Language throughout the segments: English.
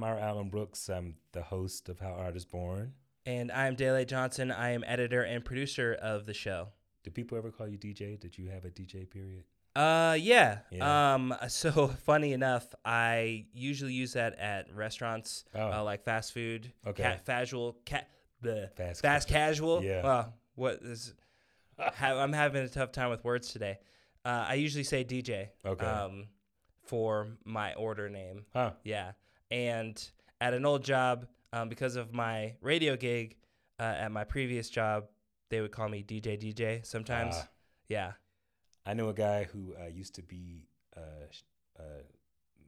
I'm R. Alan Brooks. I'm the host of How Art is Born. And I'm Dele Johnson. I am editor and producer of the show. Do people ever call you DJ? Did you have a DJ period? Uh, yeah. Yeah. Um, so funny enough, I usually use that at restaurants, Oh. uh, like fast food, Okay. ca- casual, ca- the Fast fast casual. Yeah. Uh, what is? ha- I'm having a tough time with words today. Uh, I usually say DJ. Okay. Um, for my order name. Huh. Yeah. And at an old job, um, because of my radio gig uh, at my previous job, they would call me DJ DJ sometimes. Ah. yeah. I knew a guy who uh, used to be a, a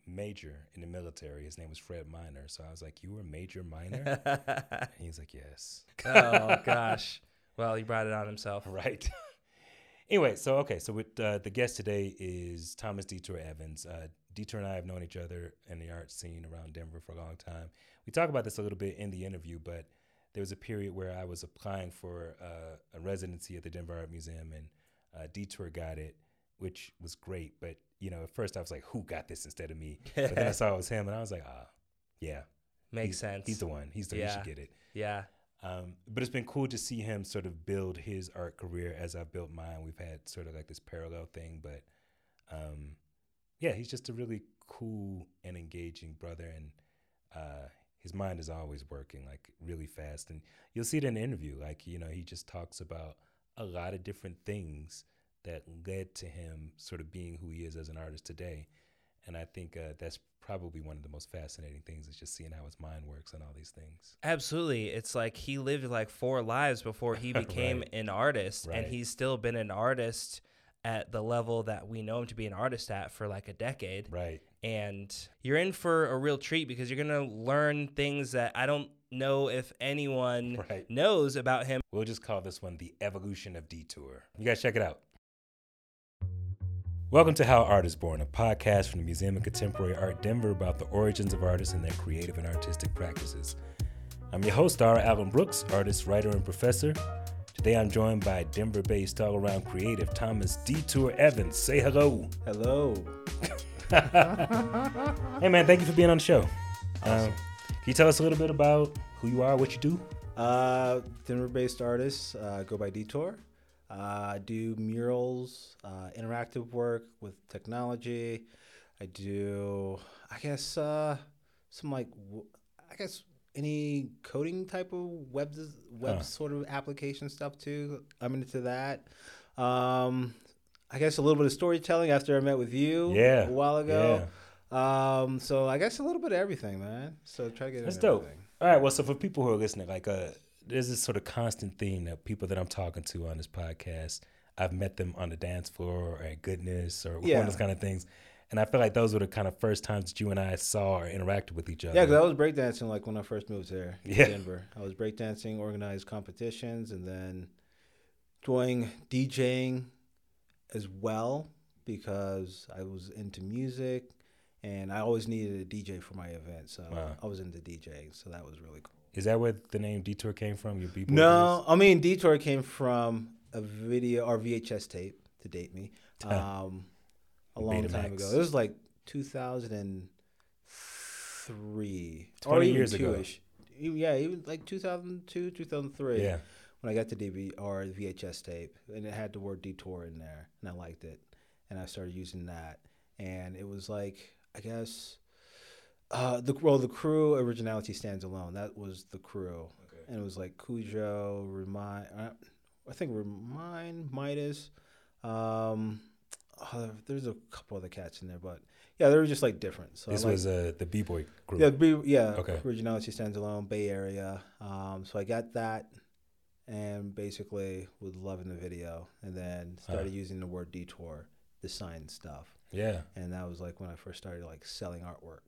major in the military. His name was Fred Miner. So I was like, "You were Major Miner?" and he was like, "Yes." oh gosh. Well, he brought it on himself. right. anyway, so okay, so with uh, the guest today is Thomas Detour Evans. Uh, Detour and I have known each other in the art scene around Denver for a long time. We talk about this a little bit in the interview, but there was a period where I was applying for uh, a residency at the Denver Art Museum, and uh, Detour got it, which was great. But you know, at first I was like, "Who got this instead of me?" But then I saw it was him, and I was like, "Ah, yeah, Makes he's- sense. He's the one. He's the he Yeah. should get it." yeah. Um, but it's been cool to see him sort of build his art career as I've built mine. We've had sort of like this parallel thing, but um, yeah, he's just a really cool and engaging brother, and uh, his mind is always working like really fast. And you'll see it in an interview, like you know, he just talks about a lot of different things that led to him sort of being who he is as an artist today. And I think uh, that's probably one of the most fascinating things is just seeing how his mind works on all these things. Absolutely. It's like he lived like four lives before he became Right. an artist, Right. and he's still been an artist at the level that we know him to be an artist at for like a decade. Right. and you're in for a real treat because you're gonna learn things that I don't know if anyone Right. knows about him. We'll just call this one the evolution of detour. You guys check it out. Welcome to How Art is Born, a podcast from the Museum of Contemporary Art Denver about the origins of artists and their creative and artistic practices. I'm your host, Dara Alan Brooks, artist, writer, and professor. Today I'm joined by Denver based all around creative Thomas Detour Evans. Say hello. Hello. Hey man, thank you for being on the show. Um, can you tell us a little bit about who you are, what you do? Uh, Denver-based artist. Uh, go by Detour. Uh, I do murals, uh, interactive work with technology. I do, I guess, uh, some like, I guess any coding type of web web Huh. sort of application stuff too. I'm into that. Um, I guess a little bit of storytelling after I met with you Yeah, a while ago. Um, so I guess a little bit of everything, man. So try to get That's dope. everything. All right. Well, so for people who are listening, like, uh, there's this sort of constant theme that people that I'm talking to on this podcast, I've met them on the dance floor or at Goodness or one Yeah. of those kind of things. And I feel like those were the kind of first times that you and I saw or interacted with each other. Yeah, because I was breakdancing like when I first moved here Yeah. Denver. I was breakdancing, organized competitions, and then doing DJing as well because I was into music and I always needed a DJ for my event. So Wow. I was into DJing. So that was really cool. Is that where the name Detour came from? Your b No, I mean, Detour came from a video or VHS tape to date me um, a long time ago. It was like 2003. 20 years ago. Yeah, even like 2002, 2003. Yeah. When I got the DV or the VHS tape, and it had the word Detour in there, and I liked it, and I started using that, and it was like I guess. Uh, the well, the crew originality stands alone. That was the crew, and it was like Cujo, Remind, uh, I think Remind, Midas. Um, uh, there's a couple other cats in there, but yeah, they were just like different. So This like- was uh, the B Boy group. yeah, be, yeah. Okay. Originality stands alone, Bay Area. Um, so I got that, and basically was loving the video, and then started Huh. using the word detour, the sign stuff, Yeah. and that was like when I first started like selling artwork,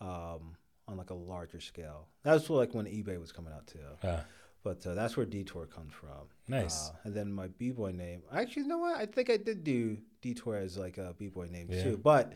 um, on like a larger scale. That was like when eBay was coming out too. Uh, But uh, that's where Detour comes from. Nice. Uh, and then my b boy name. Actually, you know what? I think I did do Detour as like a b boy name Yeah. too. But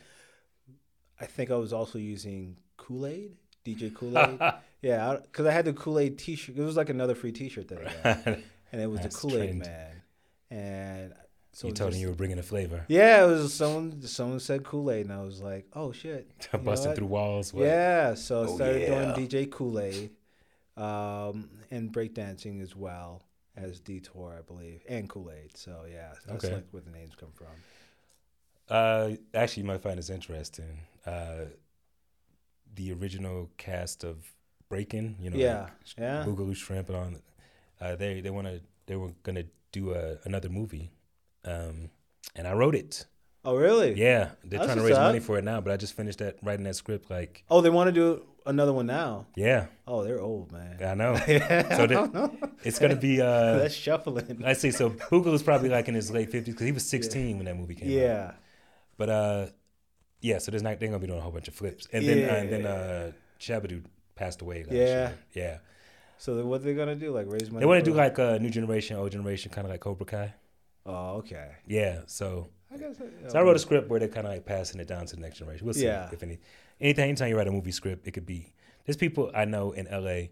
I think I was also using Kool Aid, DJ Kool Aid. yeah, because I had the Kool Aid T-shirt. It was like another free T-shirt that I got, and it was That's the Kool Aid. Man. And So you told him just- you were bringing a flavor. Yeah, it was someone. Someone said Kool Aid, and I was like, "Oh shit!" Busting through walls. what? Yeah, so I Oh, started yeah. doing DJ Kool Aid, um, and breakdancing as well as Detour, I believe, and Kool Aid. So yeah, that's Okay. like where the names come from. Uh, actually, you might find this interesting. Uh, the original cast of Breaking, you know, Yeah, like yeah. Boogaloo Shrimp and all. Uh, they they want to they were gonna do a, another movie, um, and I wrote it. Oh really? Yeah, they're That's trying to raise money for it now, but I just finished that writing that script. Like, Oh, they want to do another one now. yeah, Oh, they're old, man. I know. yeah. So it's gonna be. Uh, that's shuffling. I see. So Boogaloo's probably like in his late fifties because he was sixteen when that movie came out. Yeah. But uh, yeah. So there's not they're gonna be doing a whole bunch of flips, and then uh, and then Yeah. uh, Shabba-Doo passed away. Last Yeah. year. yeah. So what they're gonna do? Like raise money? They want to do like a new generation, old generation, kind of like Cobra Kai. Oh, okay. Yeah. So I guess. so I wrote a script where they're kind of like passing it down to the next generation. We'll see Yeah. if any anything. Anytime you write a movie script, it could be. There's people I know in LA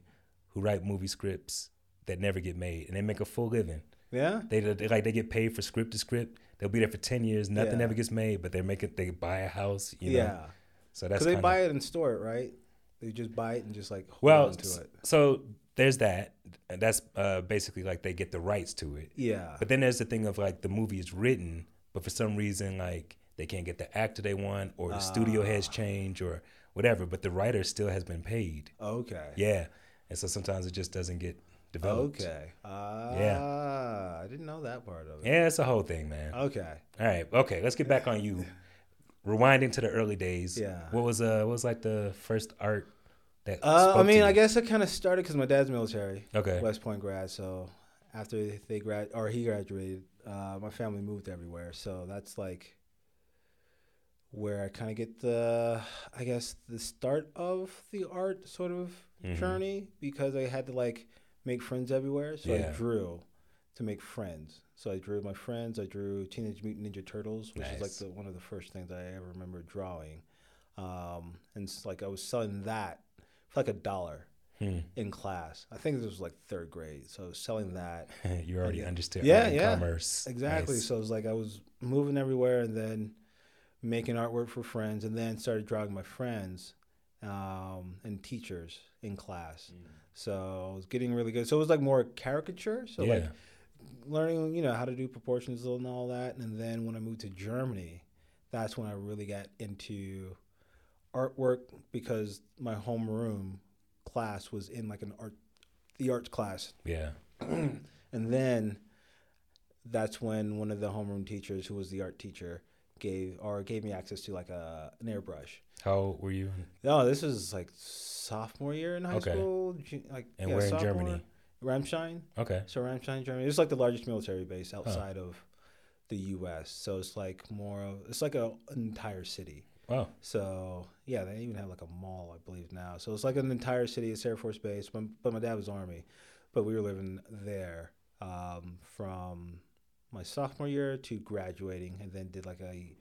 who write movie scripts that never get made, and they make a full living. Yeah. They, they like they get paid for script to script. They'll be there for ten years. Nothing Yeah. ever gets made, but they make it. they buy a house. You know? yeah. So that's Because they kinda- buy it and store it, right? They just buy it and just like hold well. on to it. So there's that. That's uh, basically like they get the rights to it. Yeah. But then there's the thing of like the movie is written, but for some reason like they can't get the actor they want, or the studio has Ah. changed, or whatever. But the writer still has been paid. Okay. Yeah, and so sometimes it just doesn't get developed. Okay. Ah, I didn't know that part of it. Yeah, it's a whole thing, man. Okay. All right, okay, let's get back on you. Rewinding to the early days. Yeah. What was uh what was like the first art that Uh, I mean? I guess it kind of started because my dad's military, Okay. West Point grad. So after they grad or he graduated, uh, my family moved everywhere. So that's like where I kind of get the, I guess, the start of the art sort of Mhm. journey because I had to like make friends everywhere. So Yeah. I drew to make friends. So I drew my friends. I drew Teenage Mutant Ninja Turtles, which is like the, one of the first things I ever remember drawing. Um, and it's like I was selling that for like a dollar Hmm. in class. I think this was like third grade. So I was selling that. you already understood Yeah, yeah. commerce. Exactly. Nice. So it was like I was moving everywhere and then making artwork for friends and then started drawing my friends um, and teachers in class. Mm. So I was getting really good. So it was like more caricature. So yeah. like learning, you know, how to do proportions and all that. And then when I moved to Germany, that's when I really got into artwork because my homeroom class was in like an art, the arts class. yeah. And then that's when one of the homeroom teachers, who was the art teacher, gave or gave me access to like a an airbrush. How old were you? No, this was like sophomore year in high Okay. school. Like And yeah, where in. Germany? Ramstein. Okay. So Ramstein, Germany. It's like the largest military base outside of the U.S. So it's like more of it's like a an entire city. Wow. So yeah, they even have like a mall, I believe now. So it's like an entire city. It's Air Force Base, but, but my dad was Army, but we were living there um, from my sophomore year to graduating, and then did like a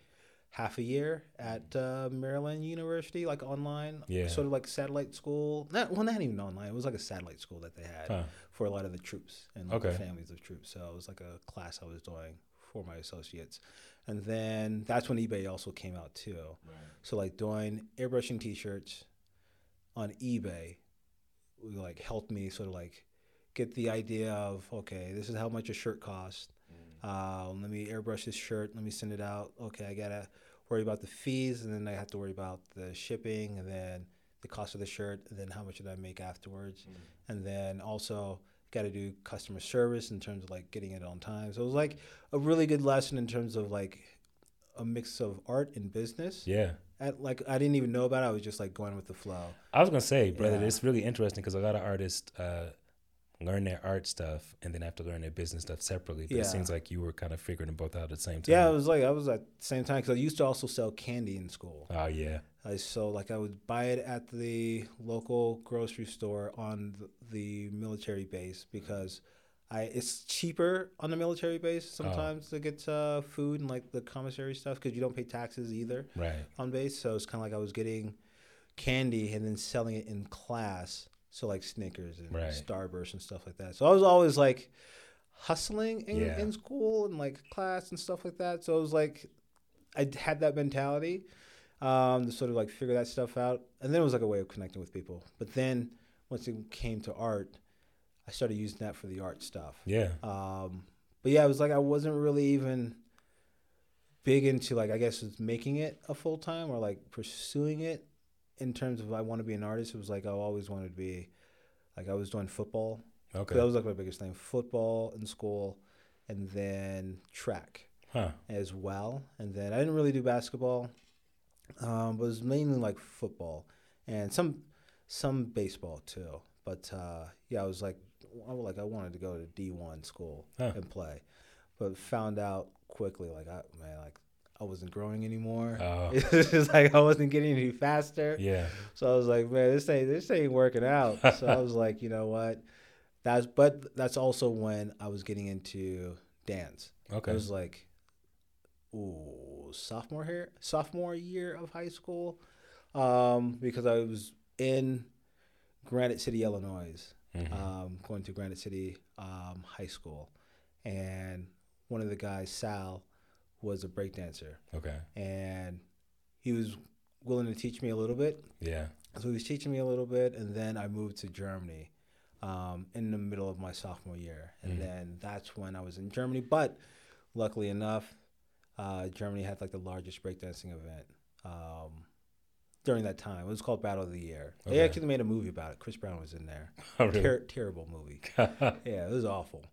half a year at uh, Maryland University, like online, Yeah. sort of like satellite school. Not well, not even online. It was like a satellite school that they had Huh. for a lot of the troops and like, the families of troops. So it was like a class I was doing for my associates. And then that's when eBay also came out too. So like doing airbrushing t-shirts on eBay like helped me sort of like get the idea of okay, this is how much a shirt costs. Uh, let me airbrush this shirt. Let me send it out. Okay, I gotta worry about the fees, and then I have to worry about the shipping, and then the cost of the shirt, and then how much did I make afterwards, and then also got to do customer service in terms of like getting it on time. So it was like a really good lesson in terms of like a mix of art and business. Yeah. At, like I didn't even know about it. I was just like going with the flow. I was gonna say, brother, Yeah. it's really interesting because a lot of artists uh, learn their art stuff and then have to learn their business stuff separately. But Yeah. it seems like you were kind of figuring them both out at the same time. Yeah, it was like I was at the same time because I used to also sell candy in school. Oh yeah. I so like I would buy it at the local grocery store on the, the military base because I it's cheaper on the military base sometimes to get uh, food and like the commissary stuff because you don't pay taxes either Right. on base. So it's kind of like I was getting candy and then selling it in class. So like Snickers and Right. Starburst and stuff like that. So I was always like, hustling in, Yeah. in school and like class and stuff like that. So it was like I had that mentality um, to sort of like figure that stuff out, and then it was like a way of connecting with people. But then once it came to art, I started using that for the art stuff. Yeah. Um, but yeah, it was like I wasn't really even big into like I guess it's making it a full time or like pursuing it in terms of I want to be an artist. It was like I always wanted to be like I was doing football. Okay. That was like my biggest thing: football in school, and then track Huh. as well. And then I didn't really do basketball, um, but it was mainly like football and some some baseball too. But uh, yeah, I was like, I was like I wanted to go to D one school Huh. and play, but found out quickly like I man like I wasn't growing anymore. Oh. It's just like I wasn't getting any faster. Yeah. So I was like, man, this ain't this ain't working out. so I was like, you know what? That's but that's also when I was getting into dance. Okay. It was like, ooh, sophomore here, sophomore year of high school, um, because I was in Granite City, Illinois, Mhm. um, going to Granite City um, High School, and one of the guys, Sal, was a breakdancer, okay. and he was willing to teach me a little bit. Yeah. So he was teaching me a little bit, and then I moved to Germany um, in the middle of my sophomore year, and Mhm. then that's when I was in Germany. But luckily enough, uh, Germany had like the largest breakdancing event um, during that time. It was called Battle of the Year. They actually made a movie about it. Chris Brown was in there. Oh, really? Ter- terrible movie. Yeah, it was awful.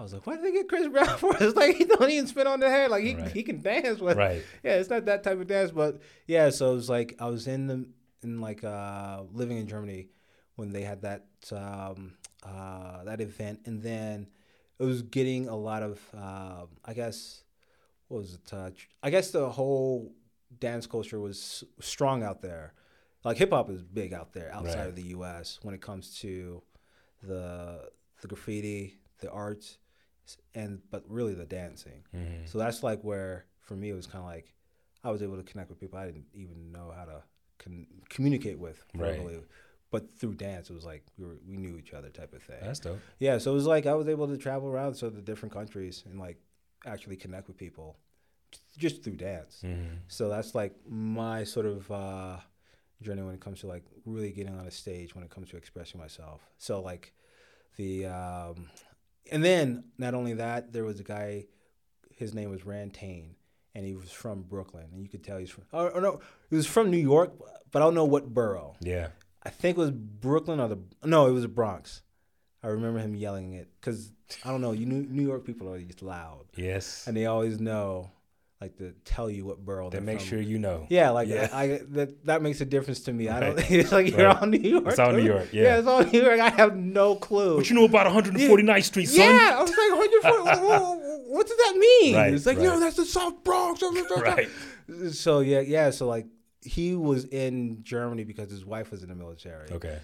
I was like, why did they get Chris Brown for? It's like he don't even spit on the head. Like he, Right. he can dance, but right. yeah, it's not that type of dance, but yeah. So it was like I was in the in like uh living in Germany when they had that um uh that event, and then it was getting a lot of uh, I guess what was it? Uh, I guess the whole dance culture was strong out there. Like hip hop is big out there outside Right. of the U.S. when it comes to the the graffiti, the art, s- and but really the dancing. Mhm. So that's like where, for me, it was kind of like I was able to connect with people I didn't even know how to con- communicate with Right. But through dance, it was like we, were, we knew each other type of thing. That's dope. yeah, so it was like I was able to travel around so the different countries and like actually connect with people just through dance. hmm So that's like my sort of uh, journey when it comes to like really getting on a stage when it comes to expressing myself. So like the um, and then not only that, there was a guy, his name was Rand and he was from Brooklyn, and you could tell he's from. Oh, oh no, he was from New York, but I don't know what borough. Yeah. I think it was Brooklyn or the no, it was the Bronx. I remember him yelling it because I don't know. You New York people are just loud, Yes. and they always know like to tell you what borough They they're make from. sure you know. Yeah, like Yeah. I that that makes a difference to me. I don't. Right. It's like you're Right. all New York. It's all New. York, yeah. yeah. it's all New York. I have no clue. What you know about 149th Street, son? yeah, I was like, 140, what does that mean? Right, it's like, right. yo, that's the South Bronx. Right. So yeah, yeah. So like, he was in Germany because his wife was in the military. Okay.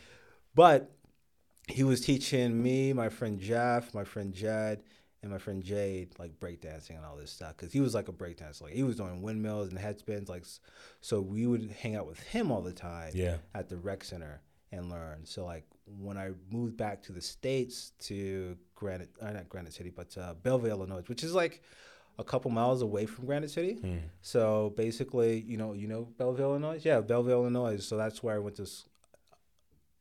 But he was teaching me, my friend Jeff, my friend Jed, and my friend Jade like breakdancing and all this stuff because he was like a breakdancer. Like he was doing windmills and head spins. Like so, we would hang out with him all the time Yeah. at the rec center and learn. So like when I moved back to the states to Granite, uh, not Granite City, but uh, Belleville, Illinois, which is like a couple miles away from Granite City. Hmm. So basically, you know, you know Belleville, Illinois. Yeah, Belleville, Illinois. So that's where I went to.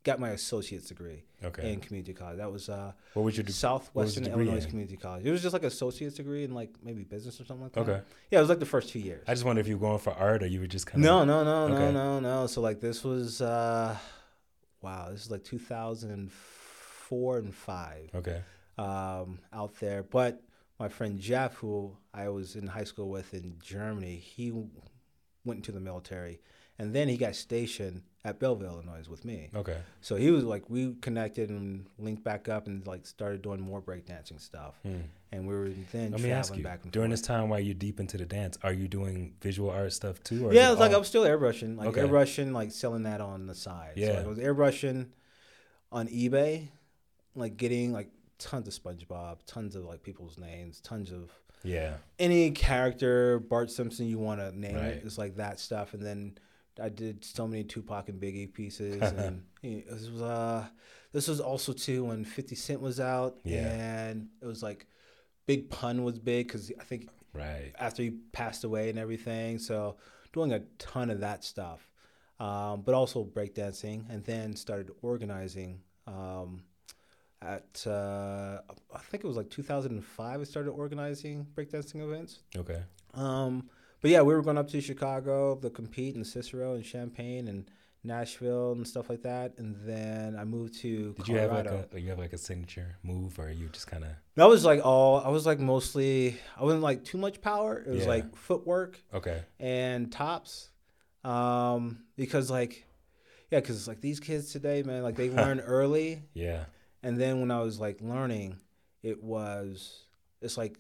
Got my associate's degree Okay. in community college. That was uh, what would you do? Southwestern degree Illinois in? Community College. It was just like associate's degree in like maybe business or something like that. Okay. Yeah, it was like the first two years. I just wonder if you were going for art or you were just kind No, of. no, no, no, Okay. no, no. So like this was uh, wow. This is like 2004 and five Okay. um, out there. But my friend Jeff, who I was in high school with in Germany, he went into the military, and then he got stationed at Belleville, Illinois, with me. Okay. So he was like, we connected and linked back up, and like started doing more breakdancing stuff. Hmm. And we were then Let me ask traveling you. back and During forth. this time while you're deep into the dance, are you doing visual art stuff too? Or yeah, it it's like I was still airbrushing, like Okay. airbrushing, like selling that on the side. so, Yeah. like, I was airbrushing on eBay, like getting like tons of SpongeBob, tons of like people's names, tons of Yeah. any character, Bart Simpson you want to name Right. it. It's like that stuff, and then I did so many Tupac and Biggie pieces, and you know, this was uh, this was also too when Fifty Cent was out, Yeah. and it was like Big Pun was big because I think Right. after he passed away and everything. So doing a ton of that stuff, um, but also breakdancing, and then started organizing. Um, at uh, I think it was like 2005. I started organizing breakdancing events. Okay. Um, but yeah, we were going up to Chicago to compete in Cicero and Champaign and Nashville and stuff like that. And then I moved to Did you have Colorado. like a you have like a signature move, or you just kind of that was like all. I was like mostly. I wasn't like too much power. It was Yeah. like footwork okay? and tops, um, because like, yeah, because it's like these kids today, man, like they learn early, Yeah. and then when I was like learning, it was it's like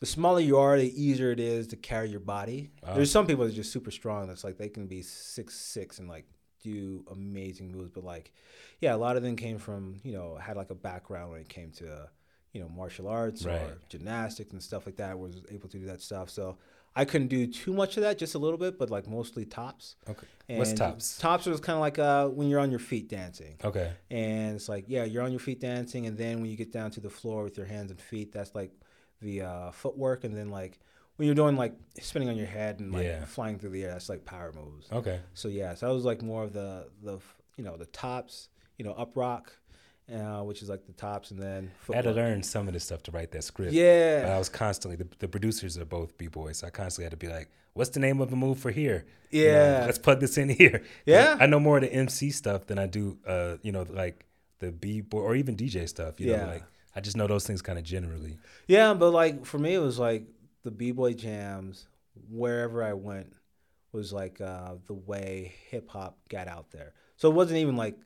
the smaller you are, the easier it is to carry your body. Oh. There's some people that are just super strong. That's like they can be six six and like do amazing moves. But like, yeah, a lot of them came from you know had like a background when it came to you know martial arts Right. or gymnastics and stuff like that. Was able to do that stuff. So I couldn't do too much of that, just a little bit, but like mostly tops. Okay. What's tops? Tops was kind of like uh, when you're on your feet dancing. Okay. And it's like, yeah, you're on your feet dancing, and then when you get down to the floor with your hands and feet, that's like the uh, footwork. And then like when you're doing like spinning on your head and like Yeah. flying through the air, that's like power moves. Okay. So yeah, so that was like more of the the you know the tops, you know up rock, uh, which is like the tops, and then I had to learn some of this stuff to write that script. But Yeah, I was constantly the, the producers are both b boys, so I constantly had to be like, "What's the name of the move for here? You know, yeah, let's plug this in here." Yeah. I know more of the MC stuff than I do, uh, you know, like the b boy or even DJ stuff. You Yeah. know, like I just know those things kind of generally. yeah. But like for me, it was like the b boy jams wherever I went was like uh, the way hip hop got out there. So it wasn't even like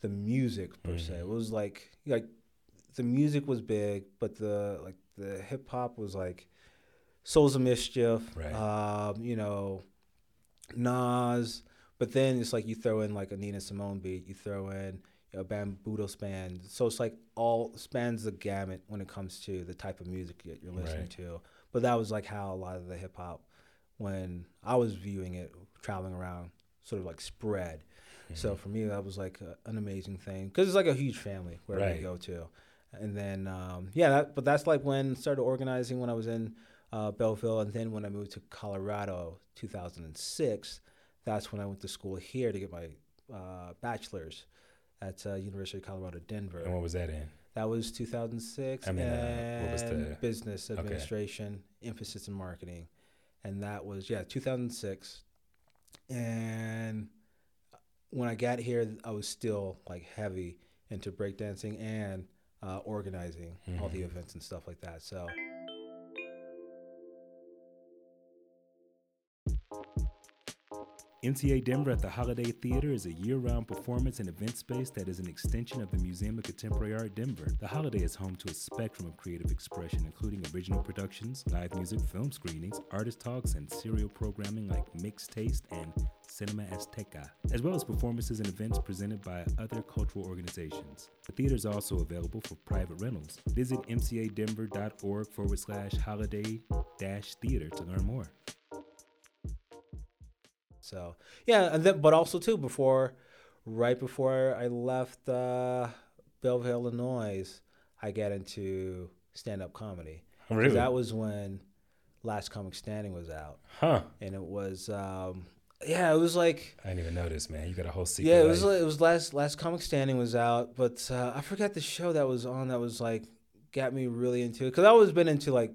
the music per se. Mhm. It was like like the music was big, but the like the hip hop was like Souls of Mischief, Right. um, you know, Nas. But then it's like you throw in like a Nina Simone beat, you throw in a Bambudo span. So it's like all spans the gamut when it comes to the type of music that you're listening Right. to. But that was like how a lot of the hip hop, when I was viewing it, traveling around, sort of like spread. So Mm-hmm. for me, that was like a, an amazing thing because it's like a huge family wherever Right. you go to. And then um, yeah, that, but that's like when I started organizing when I was in uh, Belleville, and then when I moved to Colorado, 2006, that's when I went to school here to get my uh, bachelor's at uh, University of Colorado Denver. And what was that in? That was 2006. I mean, uh, and what was the- business administration, emphasis in marketing, and that was yeah 2006. And when I got here, I was still like heavy into breakdancing and uh, organizing all the Mhm. events and stuff like that. So MCA Denver at the Holiday Theater is a year round performance and event space that is an extension of the Museum of Contemporary Art Denver. The Holiday is home to a spectrum of creative expression, including original productions, live music, film screenings, artist talks, and serial programming like Mixed Taste and Cinema Azteca, as well as performances and events presented by other cultural organizations. The theater is also available for private rentals. Visit mcadenver.org forward slash holiday dash theater to learn more. So yeah, and then but also too before, right before I left uh, Belleville, Illinois, I got into stand up comedy. 'Cause Really? That was when Last Comic Standing was out, Huh. and it was um, yeah, it was like I didn't even notice, man. You got a whole secret. yeah, it was life. like, it was last Last Comic Standing was out, but uh, I forgot the show that was on that was like got me really into it because I always been into like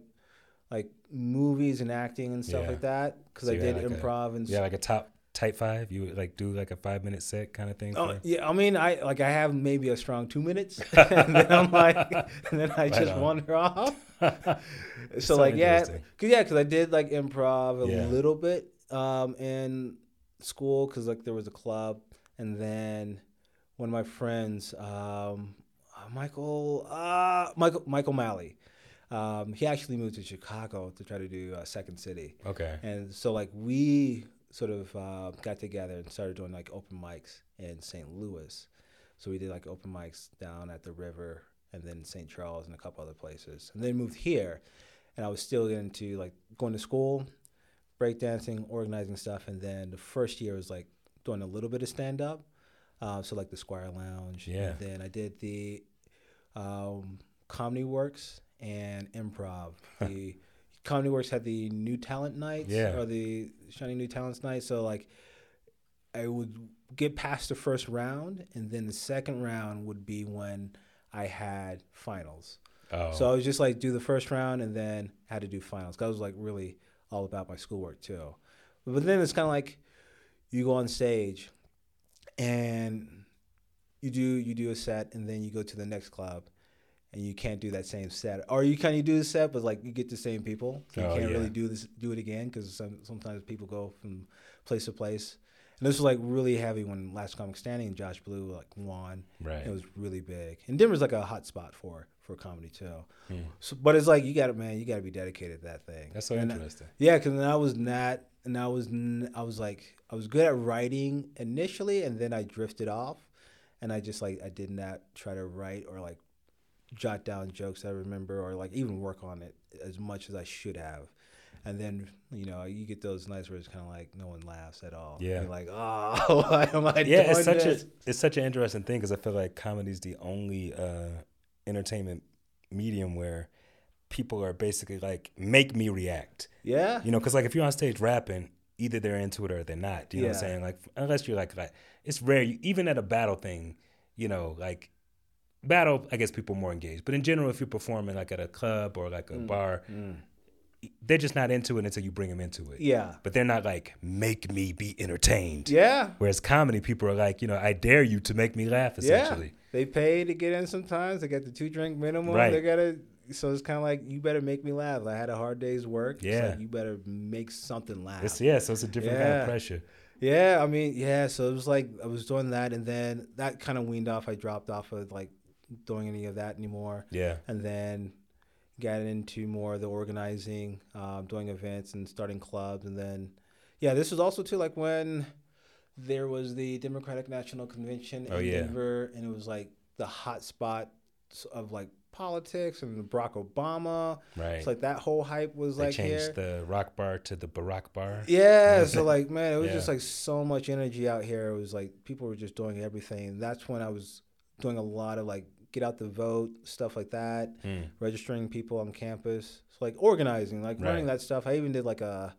like movies and acting and stuff Yeah. like that because So I did like a- improv and yeah, like a top type five. You would like do like a five minute set kind of thing. Oh for- yeah, I mean, I like I have maybe a strong two minutes, and then I'm like, and then I Right just on. wander off. so like yeah, cause yeah, cause I did like improv a Yeah. little bit um in school, cause like there was a club, and then one of my friends, um, uh, Michael, uh, Michael, Michael Malley, um, he actually moved to Chicago to try to do uh, Second City. Okay. And so like we sort of uh, got together and started doing like open mics in St. Louis. So we did like open mics down at the river and then St. Charles and a couple other places. And then moved here and I was still getting into like going to school, breakdancing, organizing stuff. And then the first year was like doing a little bit of stand up. Uh, so like the Squire Lounge. Yeah. And then I did the um, Comedy Works and improv. The Comedy Works had the New Talent Nights Yeah. or the Shining New Talents Night. So like, I would get past the first round, and then the second round would be when I had finals. Oh, So I was just like do the first round and then had to do finals. Cause I was like really all about my schoolwork too. But then it's kind of like you go on stage and you do you do a set and then you go to the next club and you can't do that same set or you kind of do the set but like you get the same people you Oh, can't yeah. really do this do it again because some, sometimes people go from place to place and this was like really heavy when last comic standing and josh blue like won right. it was really big, and Denver's like a hot spot for for comedy too. Hmm. So, but it's like you got to man, you got to be dedicated to that thing. That's so And, uh, interesting. Yeah, because I was not, and I was n- I was like I was good at writing initially, and then I drifted off, and I just like I did not try to write or like jot down jokes I remember or like even work on it as much as I should have. And then you know you get those nights where it's kind of like no one laughs at all. Yeah. You're like, oh, why am I yeah, doing it's such this? a it's such an interesting thing because I feel like comedy is the only uh, entertainment medium where people are basically like make me react. yeah. You know, because like if you're on stage rapping, either they're into it or they're not. Do You know what I'm saying? Like unless you're like like it's rare. You, even at a battle thing, you know, like battle, I guess people are more engaged. But in general, if you're performing like at a club or like a mm, bar, mm. they're just not into it until you bring them into it. Yeah. But they're not like make me be entertained. Yeah. Whereas comedy people are like, you know, I dare you to make me laugh. Essentially, Yeah. They pay to get in sometimes. They got the two drink minimum. Right. They gotta so it's kinda like you better make me laugh. I had a hard day's work. Yeah. like you better make something laugh. it's yeah. So it's a different kind of pressure. Yeah, I mean, yeah, so it was like I was doing that and then that kind of weaned off. I dropped off of like doing any of that anymore. Yeah. And then got into more of the organizing, um, doing events and starting clubs and then yeah, this was also too like when there was the Democratic National Convention Oh, in yeah. Denver and it was like the hot spot of like politics and Barack Obama. Right. It's like that whole hype was they like changed here. the rock bar to the Barack bar. Yeah, so like man, it was just like so much energy out here. It was like people were just doing everything. That's when I was doing a lot of like get out the vote stuff like that, Hmm. registering people on campus, so like organizing, like running that stuff. I even did like a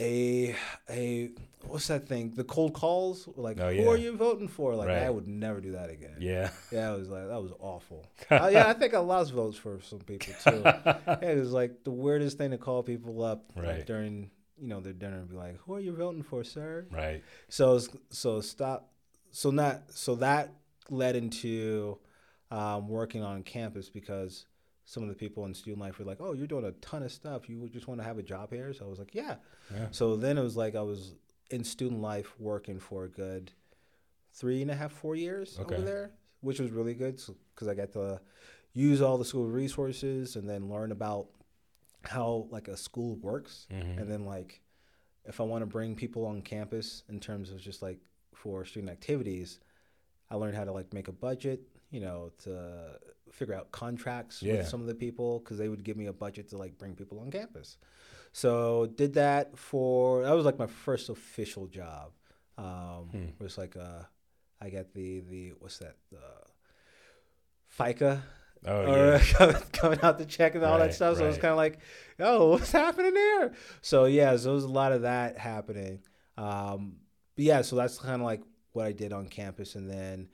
a a what's that thing? The cold calls. Like Oh, who are you voting for? Like I would never do that again. Yeah. Yeah, it was like that was awful. uh, yeah, I think I lost votes for some people too. yeah, it was like the weirdest thing to call people up like, Right. during you know their dinner and be like, "Who are you voting for, sir?" Right. So so stop. So not so that led into um, working on campus because some of the people in student life were like, "Oh, you're doing a ton of stuff. You just want to have a job here." So I was like, "Yeah." Yeah. So then it was like I was in student life working for a good three and a half, four years Okay. over there, which was really good because I got to use all the school resources and then learn about how like a school works, Mhm. and then like if I want to bring people on campus in terms of just like for student activities, I learned how to like make a budget, you know, to figure out contracts Yeah. with some of the people because they would give me a budget to like bring people on campus. So did that for that was like my first official job. Um, Hmm. It was like uh, I got the the what's that the FICA Oh or yeah. coming, out the check and all Right, that stuff. So it was kind of like, oh, what's happening there? So yeah, so there was a lot of that happening. Um, but yeah, so that's kind of like what I did on campus, and then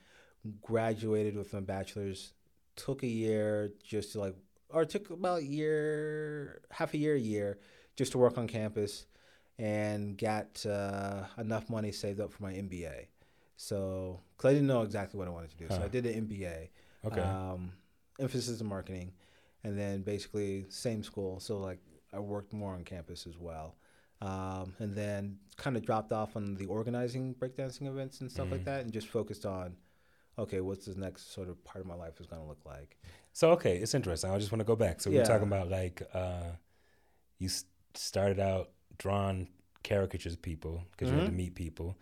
graduated with my bachelor's. Took a year just to like, or took about a year, half a year, a year, just to work on campus, and got uh, enough money saved up for my MBA. So, because I didn't know exactly what I wanted to do, so I did an MBA Okay. um, emphasis in marketing, and then basically same school. So like I worked more on campus as well, um, and then kind of dropped off on the organizing breakdancing events and stuff like Mhm. that, and just focused on, okay, what's the next sort of part of my life is going to look like? So okay, it's interesting. I just want to go back. So we were Yeah. talking about like uh, you started out drawing caricatures of people because you had to Mhm. meet people.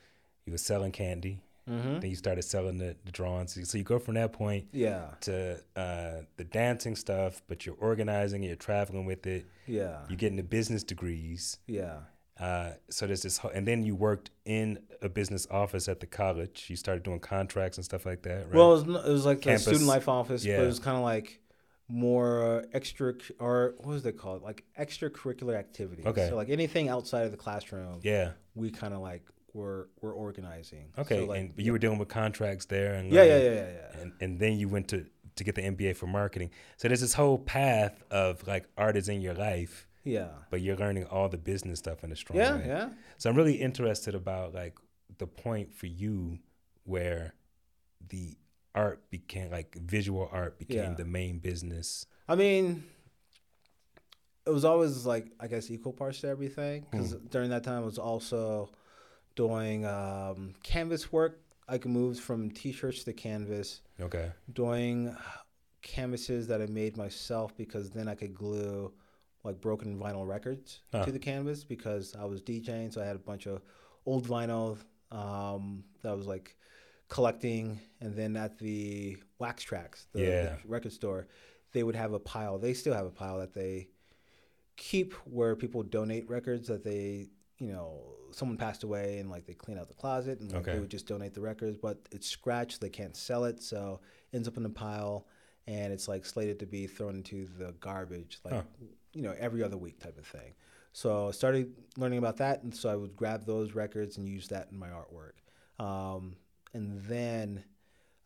You were selling candy. Mm-hmm. Then you started selling the, the drawings. So you go from that point Yeah, to uh, the dancing stuff, but you're organizing, you're traveling with it. yeah, You're getting the business degrees. yeah, Uh, so there's this, whole, and then you worked in a business office at the college. You started doing contracts and stuff like that, right? Well, it was, it was like Campus. the student life office, but it was kind of like more extra or what was it called? Like extracurricular activities. Okay. So like anything outside of the classroom, Yeah. we kind of like were were organizing. Okay. So, like, and you were dealing with contracts there, and yeah, like- yeah, yeah, yeah, yeah. and and then you went to to get the MBA for marketing. So there's this whole path of like art is in your life, Yeah. but you're learning all the business stuff in a strong Yeah, way. yeah. So I'm really interested about like the point for you where the art became like visual art became Yeah. the main business. I mean, it was always like I guess equal parts to everything because during that time I was also doing um, canvas work. I moved from t-shirts to canvas, Okay. doing canvases that I made myself because then I could glue like broken vinyl records Huh. to the canvas because I was DJing, so I had a bunch of old vinyl um, that I was like collecting, and then at the Wax Trax, the, the record store, they would have a pile. They still have a pile that they keep where people donate records that they, you know, someone passed away and like they clean out the closet and like, Okay. they would just donate the records, but it's scratched. They can't sell it, so ends up in a pile, and it's like slated to be thrown into the garbage, like Huh. you know, every other week type of thing. So I started learning about that, and so I would grab those records and use that in my artwork. Um, and then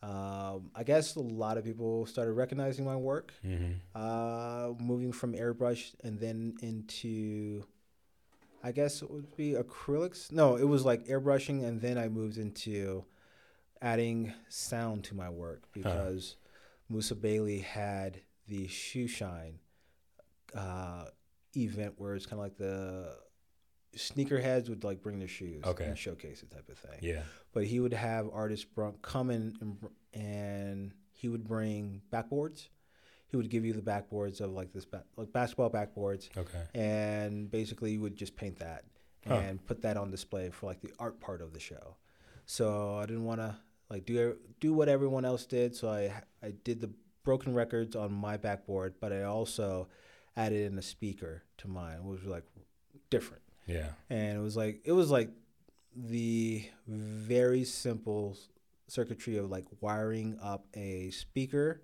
um, I guess a lot of people started recognizing my work, Mm-hmm. uh, moving from airbrush and then into, I guess it would be acrylics. No, it was like airbrushing, and then I moved into adding sound to my work because Musa Bailey had the shoe shine uh, event where it's kind of like the sneakerheads would like bring their shoes Okay. and showcase it type of thing Yeah. but he would have artists come in and, and he would bring backboards. He would give you the backboards of like this ba- like basketball backboards, Okay. and basically you would just paint that Huh. and put that on display for like the art part of the show. So I didn't want to like do do what everyone else did, so I I did the broken records on my backboard, but I also added in a speaker to mine, which was like different Yeah. and it was like it was like the very simple circuitry of like wiring up a speaker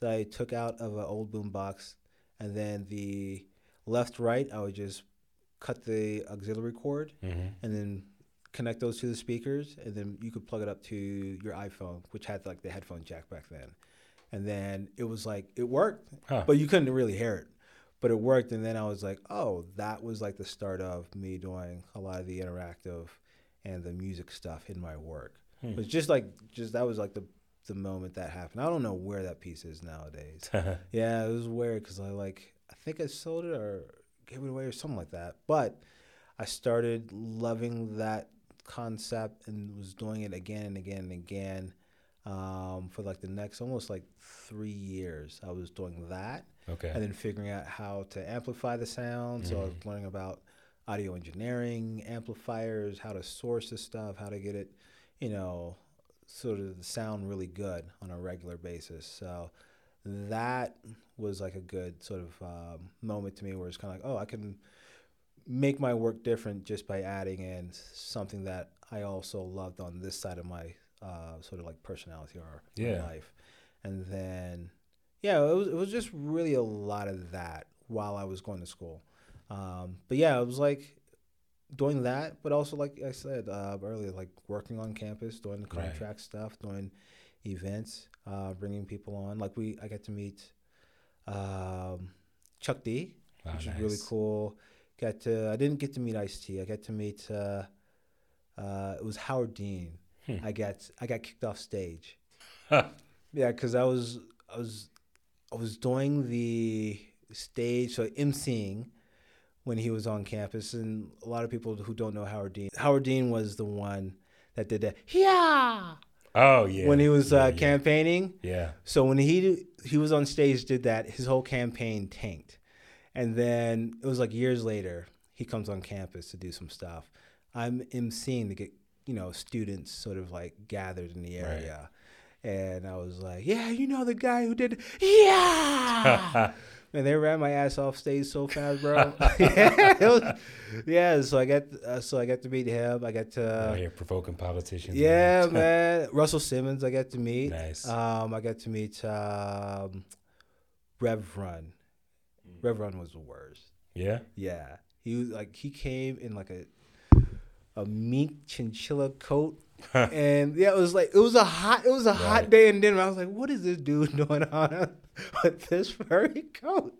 that I took out of an old boom box, and then the left right I would just cut the auxiliary cord Mm-hmm. and then connect those to the speakers, and then you could plug it up to your iPhone, which had like the headphone jack back then, and then it was like it worked, Huh. but you couldn't really hear it. But it worked, and then I was like, "Oh, that was like the start of me doing a lot of the interactive and the music stuff in my work." Hmm. It was just like, just that was like the the moment that happened. I don't know where that piece is nowadays. yeah, it was weird because I like, I think I sold it or gave it away or something like that. But I started loving that concept and was doing it again and again and again um, for like the next almost like three years. I was doing that okay. and then figuring out how to amplify the sound. So I was learning about audio engineering, amplifiers, how to source the stuff, how to get it, you know, sort of the sound really good on a regular basis. So that was like a good sort of um, moment to me where it's kind of like, oh, I can make my work different just by adding in something that I also loved on this side of my uh, sort of like personality or Yeah. life. And then, yeah, it was, it was just really a lot of that while I was going to school. Um, but yeah, it was like doing that, but also like I said uh, earlier, like working on campus, doing the Right. contract stuff, doing events, uh, bringing people on. Like we, I got to meet um, Chuck D, Wow, which is really cool. Got to, I didn't get to meet Ice T. I got to meet. Uh, uh, it was Howard Dean. Hmm. I got I got kicked off stage. Huh. Yeah, because I was I was I was doing the stage, so emceeing when he was on campus, and a lot of people who don't know Howard Dean. Howard Dean was the one that did that. Yeah. Oh yeah. When he was yeah, uh, yeah. campaigning, Yeah. so when he he was on stage, did that, his whole campaign tanked, and then it was like years later, he comes on campus to do some stuff. I'm emceeing to get you know students sort of like gathered in the Right. area, and I was like, yeah, you know the guy who did, yeah. And they ran my ass off stage so fast, bro. yeah, was- yeah, so I got uh, so I got to meet him. I got to Out here provoking politicians. yeah, man. Russell Simmons, I got to meet. Nice. Um, I got to meet. Um, Rev Run. Rev Run was the worst. Yeah. Yeah, he was like he came in like a a mink chinchilla coat, and yeah, it was like it was a hot it was a hot day in Denver. I was like, what is this dude doing on with this furry coat?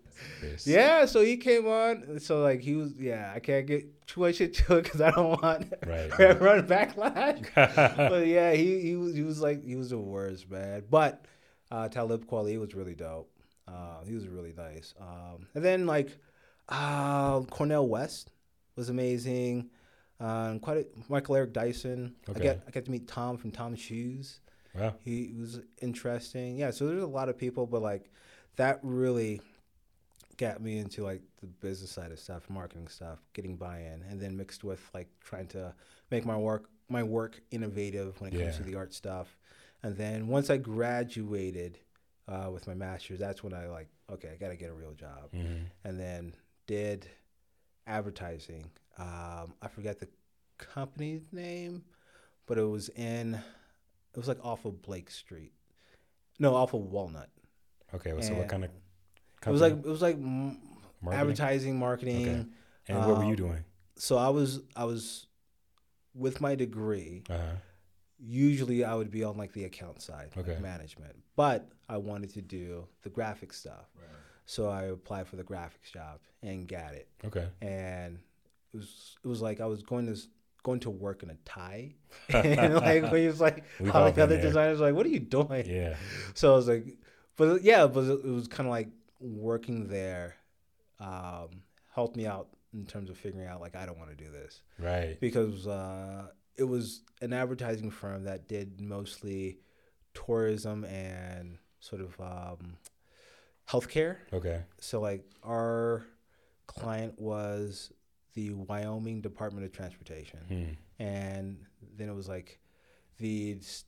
Yeah, so he came on. So like he was yeah, I can't get too much into it because I don't want Right. Rev Run backlash. but yeah, he he was he was like he was the worst man. But uh, Talib Kweli was really dope. Uh, he was really nice. Um, and then like uh, Cornel West was amazing. Um, quite a, Michael Eric Dyson. I Okay. get I got to meet Tom from Tom Shoes. Wow. He was interesting. Yeah, so there's a lot of people, but like that really got me into like the business side of stuff, marketing stuff, getting buy-in, and then mixed with like trying to make my work my work innovative when it comes to the art stuff. And then once I graduated uh, with my master's, that's when I like okay, I got to get a real job, Mhm. and then did advertising. Um, I forget the company's name, but it was in it was like off of Blake Street. No, off of Walnut. Okay. Well, so what kind of? It was like it was like Marketing? advertising, marketing. Okay. And what were you um, doing? So I was I was with my degree. Uh huh. Usually I would be on like the account side, Okay. like management. But I wanted to do the graphic stuff. So I applied for the graphics job and got it. Okay. and it was it was like I was going to going to work in a tie, and like when he was like, We've all the other there. designers like, what are you doing? Yeah. So I was like, but yeah, but it was kind of like working there, um, helped me out in terms of figuring out like I don't want to do this Right. because uh, it was an advertising firm that did mostly tourism and sort of um, healthcare Okay. so like our client was the Wyoming Department of Transportation, Hmm. and then it was like the it's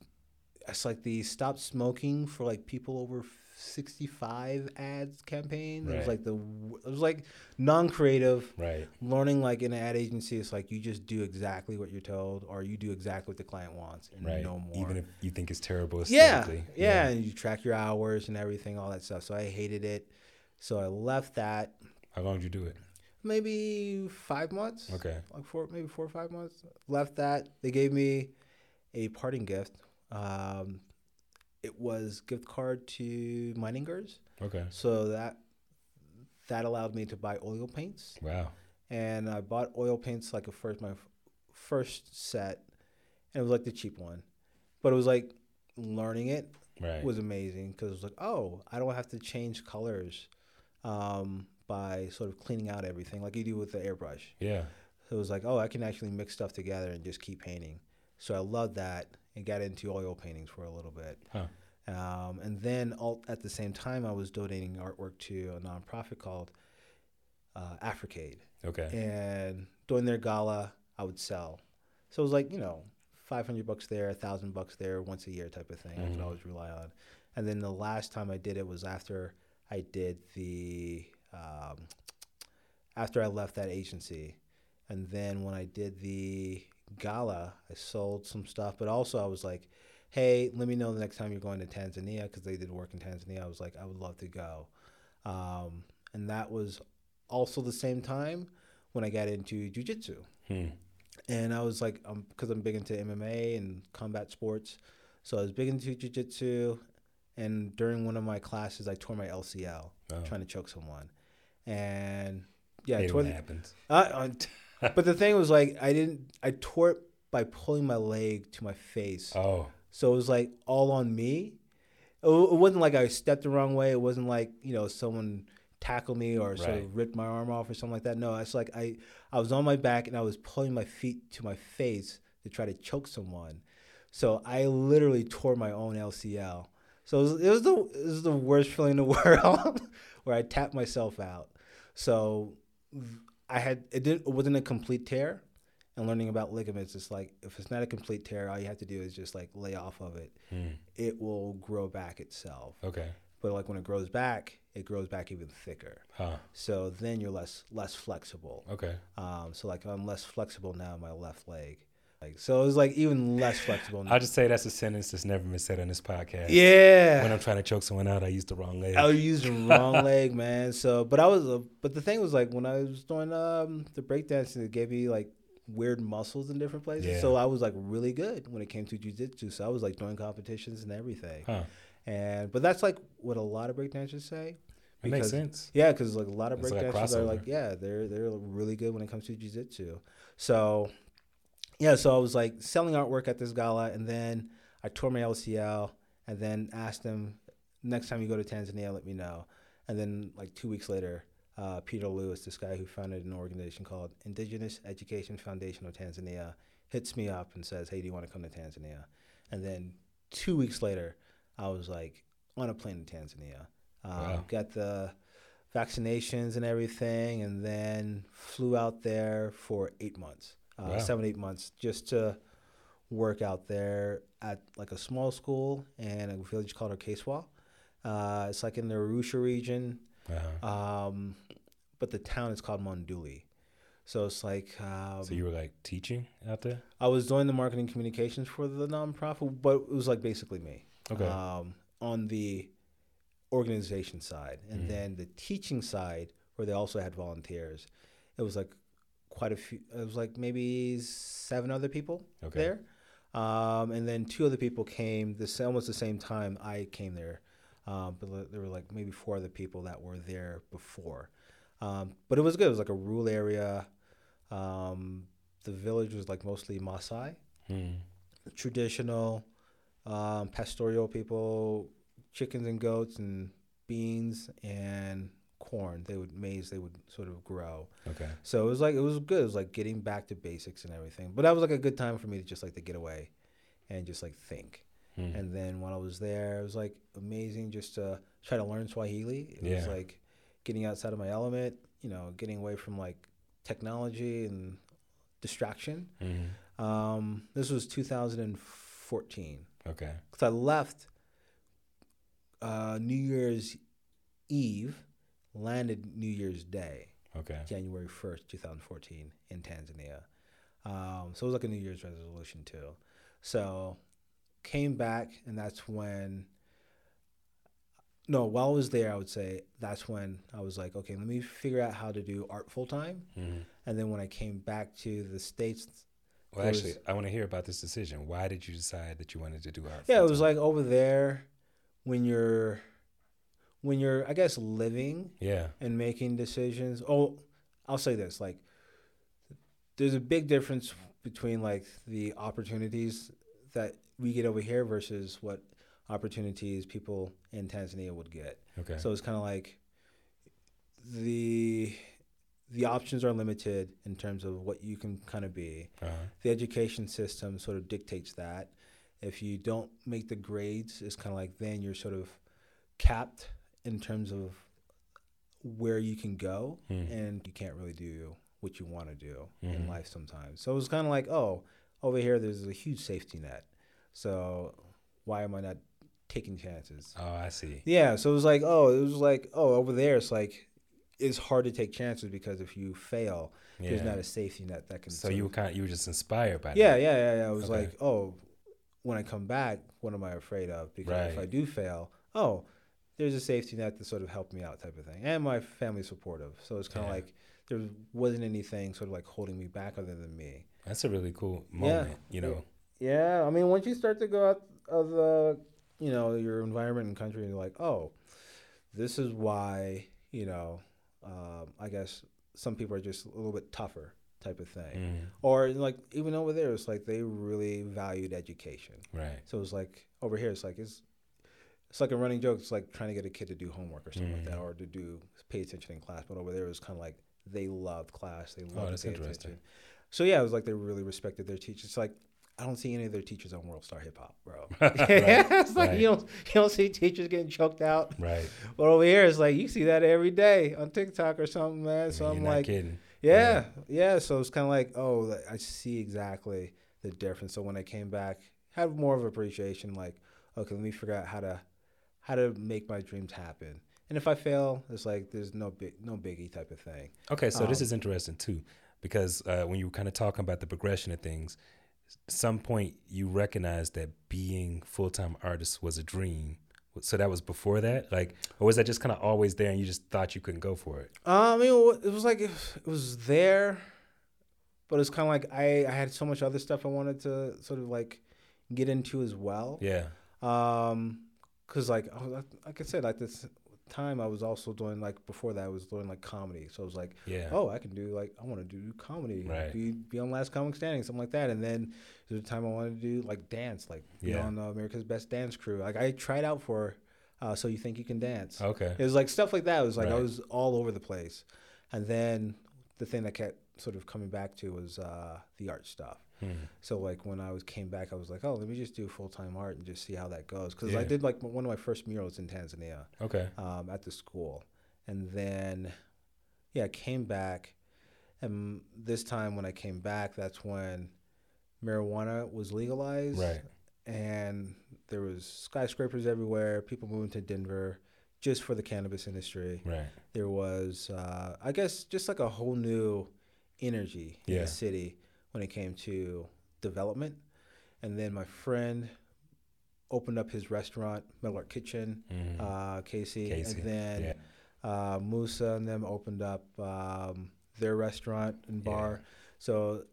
like the stop smoking for like people over 65 ads campaign. It was like the it was like non-creative Right. learning like in an ad agency it's like you just do exactly what you're told or you do exactly what the client wants and Right. no more Even if you think it's terrible yeah, aesthetically. yeah, and you track your hours and everything, all that stuff. So I hated it. So I left that How long did you do it? maybe five months. Okay. Like four, maybe four or five months. Left that. They gave me a parting gift. Um, it was gift card to Meiningers. Okay. So that that allowed me to buy oil paints, Wow. and I bought oil paints like a first my first set, and it was like the cheap one, but it was like learning it Right. was amazing because it was like, oh, I don't have to change colors um, by sort of cleaning out everything like you do with the airbrush. yeah. So it was like, oh, I can actually mix stuff together and just keep painting. So I loved that and got into oil paintings for a little bit. Huh. Um, and then all, at the same time, I was donating artwork to a nonprofit called uh, Africade. Okay. And during their gala, I would sell. So it was like, you know, 500 bucks there, a thousand bucks there once a year type of thing. I could Mhm. always rely on. And then the last time I did it was after I did the, um, after I left that agency. And then when I did the gala, I sold some stuff, but also I was like, hey, let me know the next time you're going to Tanzania because they did work in Tanzania. I was like, I would love to go. Um, and that was also the same time when I got into jujitsu. Hmm. And I was like, um, because I'm big into MMA and combat sports. So I was big into jujitsu. And during one of my classes, I tore my LCL Oh. trying to choke someone. And yeah, I Hate tore when the, happens. uh, but the thing was like I didn't I tore it by pulling my leg to my face. Oh. So it was like all on me. It, it wasn't like I stepped the wrong way. It wasn't like you know someone tackled me or sort of ripped my arm off or something like that. No, it's like I I was on my back and I was pulling my feet to my face to try to choke someone. So I literally tore my own LCL. So it was, it was the it was the worst feeling in the world where I tapped myself out. So I had it didn't it wasn't a complete tear. And learning about ligaments, it's like if it's not a complete tear, all you have to do is just like lay off of it. Hmm. It will grow back itself. Okay. But like when it grows back, it grows back even thicker. Huh. So then you're less less flexible. Okay. Um, so like I'm less flexible now in my left leg. Like so, it was like even less flexible. I'll just say that's a sentence that's never been said on this podcast. yeah. When I'm trying to choke someone out, I use the wrong leg. I was using wrong leg, man. So, but I was, uh, but the thing was like when I was doing um the breakdancing, it gave me like weird muscles in different places. Yeah. So I was like really good when it came to jujitsu. So I was like doing competitions and everything. Huh. And but that's like what a lot of breakdancers say. It makes sense. Yeah, because like a lot of It's like breakdancers are like, yeah, they're they're really good when it comes to jujitsu. So, yeah, so I was like selling artwork at this gala, and then I tore my LCL, and then asked them next time you go to Tanzania, let me know. And then like two weeks later, uh, Peter Lewis, this guy who founded an organization called Indigenous Education Foundation of Tanzania, hits me up and says, "Hey, do you want to come to Tanzania?" And then two weeks later, I was like on a plane to Tanzania. Um, Wow. Got the vaccinations and everything, and then flew out there for eight months, uh, Wow. seven eight months, just to work out there at like a small school in a village called Okeswa. Uh, it's like in the Arusha region, Uh-huh. um, but the town is called Monduli. So it's like um, so you were like teaching out there? I was doing the marketing communications for the nonprofit, but it was like basically me Okay. um, on the organization side, and Mhm. then the teaching side, where they also had volunteers. It was like quite a few. It was like maybe seven other people Okay. there, um, and then two other people came this almost the same time I came there. Um, but there were like maybe four other people that were there before. Um, but it was good. It was like a rural area. Um, the village was like mostly Maasai Hmm. traditional um, pastoral people, chickens and goats and beans and corn. They would maize. They would sort of grow. Okay. So it was like it was good. It was like getting back to basics and everything. But that was like a good time for me to just like to get away and just like think. Hmm. And then when I was there, it was like amazing just to try to learn Swahili. It was like getting outside of my element. You know, getting away from like technology and distraction. Mhm. Um, this was 2014 Okay. because I left uh, New Year's Eve, landed New Year's Day, Okay. January 1st, 2014, in Tanzania. Um, so it was like a New Year's resolution too. So came back, and that's when. No, while I was there, I would say that's when I was like, okay, let me figure out how to do art full time. Mhm. And then when I came back to the states, Well, was- actually, I want to hear about this decision. Why did you decide that you wanted to do art? Yeah, it was like over there when you're when you're I guess living yeah. and making decisions. Oh, I'll say this, like there's a big difference between like the opportunities that we get over here versus what opportunities people in Tanzania would get. Okay. So it's kind of like the the options are limited in terms of what you can kind of be uh-huh. the education system sort of dictates that. If you don't make the grades, it's kind of like then you're sort of capped in terms of where you can go, Hmm. and you can't really do what you want to do Mhm. in life sometimes. So it was kind of like, oh, over here there's a huge safety net. So why am I not taking chances? Oh, I see. Yeah, so it was like, oh, it was like, oh, over there it's like it's hard to take chances because if you fail, Yeah. there's not a safety net that can. so you were of- you were just inspired by yeah, that. yeah, yeah, yeah. I was Okay. like, oh, when I come back, what am I afraid of? Because if I do fail, oh, there's a safety net that sort of helped me out, type of thing. And my family's supportive, so it's kind of Yeah. like there wasn't anything sort of like holding me back other than me. That's a really cool Yeah. moment. You know. Yeah, I mean, once you start to go out of the, you know, your environment and country, and you're like, oh, this is why, you know, um, I guess some people are just a little bit tougher, type of thing. Mhm. Or like even over there, it's like they really valued education. Right. So it's like over here, it's like it's it's like a running joke. It's like trying to get a kid to do homework or something like that, Mhm. or to do pay attention in class. But over there, it was kind of like they loved class. They loved Oh, that's to pay interesting. attention. So yeah, it was like they really respected their teachers. It's like I don't see any of their teachers on World Star Hip Hop, bro. it's like right. you don't you don't see teachers getting choked out. Right. But over here, it's like you see that every day on TikTok or something, man. So You're I'm not like, kidding. yeah, yeah. So it's kind of like, oh, I see exactly the difference. So when I came back, had more of appreciation. Like, okay, let me figure out how to how to make my dreams happen. And if I fail, it's like there's no big no biggie type of thing. Okay, so this Um, is interesting too, because uh, when you were kind of talking about the progression of things, some point you recognized that being full time artist was a dream. So that was before that, like, or was that just kind of always there, and you just thought you couldn't go for it? Uh, I mean, it was like it was there, but it's kind of like I I had so much other stuff I wanted to sort of like get into as well. Yeah. Um, cause like I was- like I said, like this time I was also doing like before that I was doing like comedy, so I was like, Yeah. oh, I can do like I want to do comedy, Right. be be on Last Comic Standing, something like that. And then there's a time I wanted to do like dance, like be Yeah. on uh, America's Best Dance Crew. Like I tried out for, uh, so you think you can dance? Okay. It was like stuff like that. It was like I was all over the place, and then the thing that kept sort of coming back to was uh, the art stuff. Hmm. So like when I was came back, I was like, oh, let me just do full time art and just see how that goes. Because I did like one of my first murals in Tanzania Okay. um, at the school, and then yeah, I came back, and this time when I came back, that's when marijuana was legalized, Right. and there was skyscrapers everywhere, people moving to Denver just for the cannabis industry. Right. There was, uh, I guess, just like a whole new energy in the city when it came to development. And then my friend opened up his restaurant, Meadowlark Kitchen, Mhm. uh, Casey, Casey, and then yeah. uh, Musa and them opened up um, their restaurant and bar. So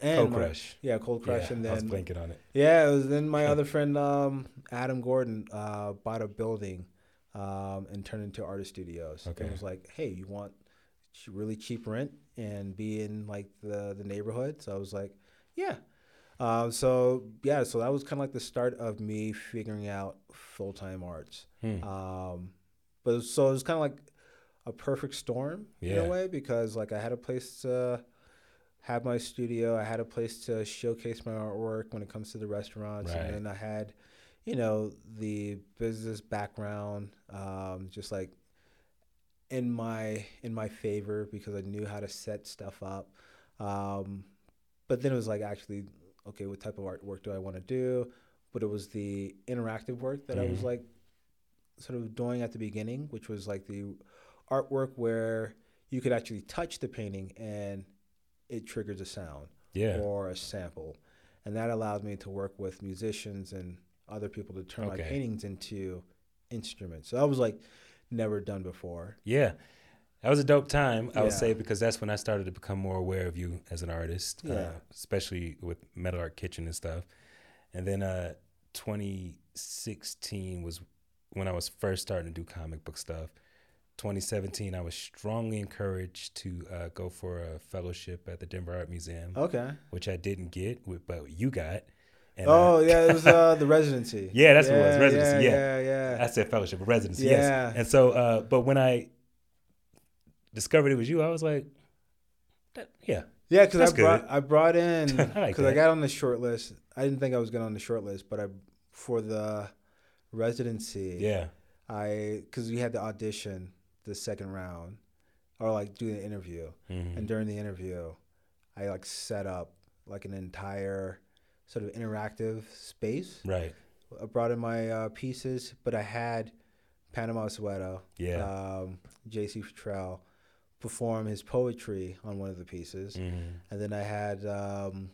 and Cold my- Crush. yeah, Cold Crush, yeah, and I was then blanking on it. yeah, it was then my other friend um, Adam Gordon uh, bought a building um, and turned into artist studios. Okay. And was like, hey, you want really cheap rent and be in like the the neighborhood? So I was like, yeah. Um, so yeah, so that was kind of like the start of me figuring out full time arts. Hmm. Um, but so it was kind of like a perfect storm in a way because like I had a place to have my studio, I had a place to showcase my artwork when it comes to the restaurants, Right. and then I had, you know, the business background, um, just like in my in my favor because I knew how to set stuff up. Um, but then it was like actually, okay, what type of artwork do I want to do? But it was the interactive work that I was Mhm. like sort of doing at the beginning, which was like the artwork where you could actually touch the painting and it triggers a sound Yeah. or a sample. And that allowed me to work with musicians and other people to turn Okay. my paintings into instruments. So I was like never done before. Yeah. That was a dope time, I would say, because that's when I started to become more aware of you as an artist, Yeah. uh, especially with Meadowlark Kitchen and stuff. And then uh, 2016 was when I was first starting to do comic book stuff. 2017, I was strongly encouraged to uh, go for a fellowship at the Denver Art Museum, Okay. which I didn't get, but you got. And, oh uh, yeah, it was uh, the residency. Yeah, that's what it was, residency, Yeah, yeah, yeah I said fellowship, but residency, Yeah. yes. And so, uh, but when I discovered it was you, I was like, yeah, Yeah, because I brought good. I brought in I because like I, got on the short list. I didn't think I was getting on the short list, but I for the residency. yeah, I because we had the audition the second round, or like do the interview, Mhm. and during the interview, I like set up like an entire sort of interactive space. right, I brought in my uh, pieces, but I had Panama Soweto, yeah, um, J.C. Futrell, perform his poetry on one of the pieces, Mhm. and then I had um,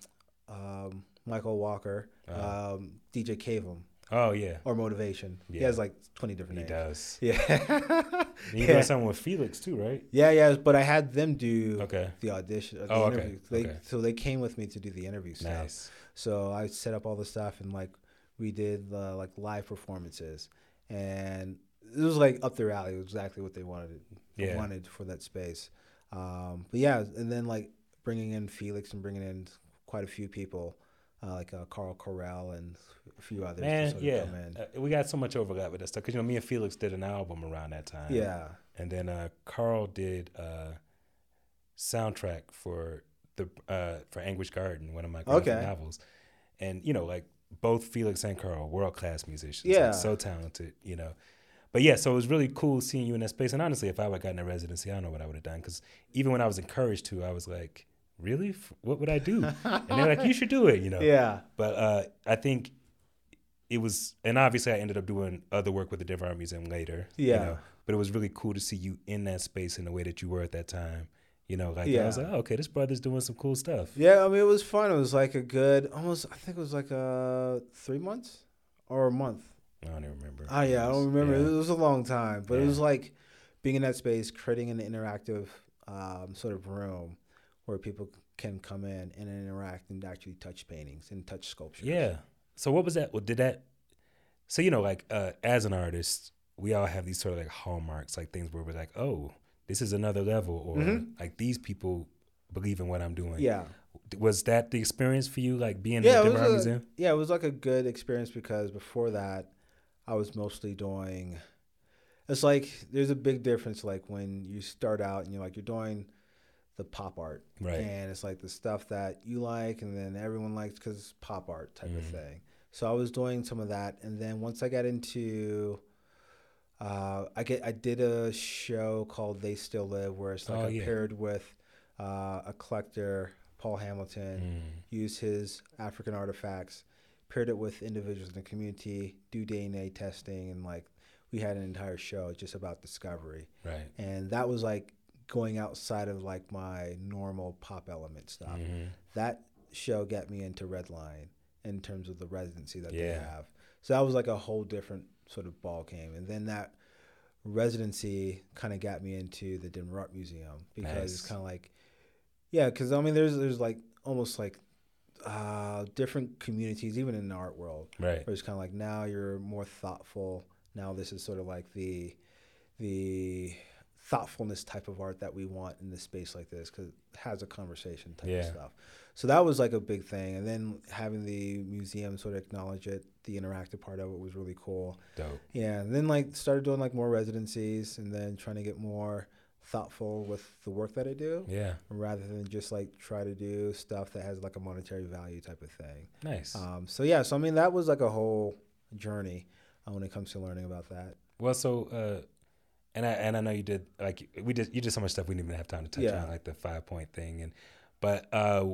um, Michael Walker, Uh-huh. um, DJ Cavem, oh yeah, or Moetavation. He Yeah. has like twenty different he names. does. Yeah. You Yeah. doing something with Felix too, right? yeah, yeah, but I had them do Okay, the audition, uh, the Oh, okay. They, okay. So they came with me to do the interview stuff. So I set up all the stuff and like we did uh, like live performances, and it was like up their alley. It was exactly what they wanted Yeah. wanted for that space. Um, but yeah, and then like bringing in Felix and bringing in quite a few people, uh, like uh, Carl Corral and a few others. to Man, sort of yeah, come in. uh, we got so much overlap with that stuff because you know me and Felix did an album around that time. yeah, and then uh, Carl did uh, soundtrack for the uh, for Anguish Garden, one of my Okay. novels, and you know like both Felix and Carl, world class musicians, Yeah. like, so talented, you know. But yeah, so it was really cool seeing you in that space. And honestly, if I would have gotten a residency, I don't know what I would have done. Because even when I was encouraged to, I was like, really? What would I do? and they're like, you should do it, you know. yeah, But uh, I think it was, and obviously I ended up doing other work with the Denver Art Museum later. you Yeah. know, but it was really cool to see you in that space in the way that you were at that time. You know, like I Yeah. was like, oh, okay, this brother's doing some cool stuff. Yeah, I mean, it was fun. It was like a good, almost, I think it was like a three months or a month. I don't even remember. Oh yeah, I don't remember. Yeah. It was a long time, but it was like being in that space, creating an interactive um, sort of room where people can come in and interact and actually touch paintings and touch sculptures. Yeah. So what was that? Well, did that? So you know, like uh, as an artist, we all have these sort of like hallmarks, like things where we're like, oh, this is another level, or Mhm. like these people believe in what I'm doing. yeah, Was that the experience for you, like being Yeah, in it the Denver Museum? yeah. It was like a good experience because before that, I was mostly doing. It's like there's a big difference, like when you start out and you're like you're doing the pop art, Right. and it's like the stuff that you like and then everyone likes because it's pop art type of Mhm. thing so i was doing some of that and then once i got into uh, i get i did a show called they still live where it's like Oh, I yeah. paired with uh, a collector paul hamilton Mm. use his african artifacts paired it with individuals in the community do dna testing and like we had an entire show just about discovery Right. and that was like going outside of like my normal pop element stuff. Mhm. That show got me into Redline in terms of the residency that they Yeah. have. So that was like a whole different sort of ball game, and then that residency kind of got me into the Denver Art Museum because it's kind of like, yeah, because I mean, there's there's like almost like uh, different communities, even in the art world, Right. where it's kind of like now you're more thoughtful. Now this is sort of like the the thoughtfulness type of art that we want in this space like this because it has a conversation type Yeah. of stuff. So that was like a big thing, and then having the museum sort of acknowledge it, the interactive part of it was really cool. Dope. Yeah, and then like started doing like more residencies, and then trying to get more thoughtful with the work that I do Yeah. rather than just like try to do stuff that has like a monetary value type of thing. Nice. Um, so yeah, so I mean that was like a whole journey uh, when it comes to learning about that. Well, so uh, and I and I know you did like we did you did so much stuff we didn't even have time to touch Yeah. on like the five point thing and but uh,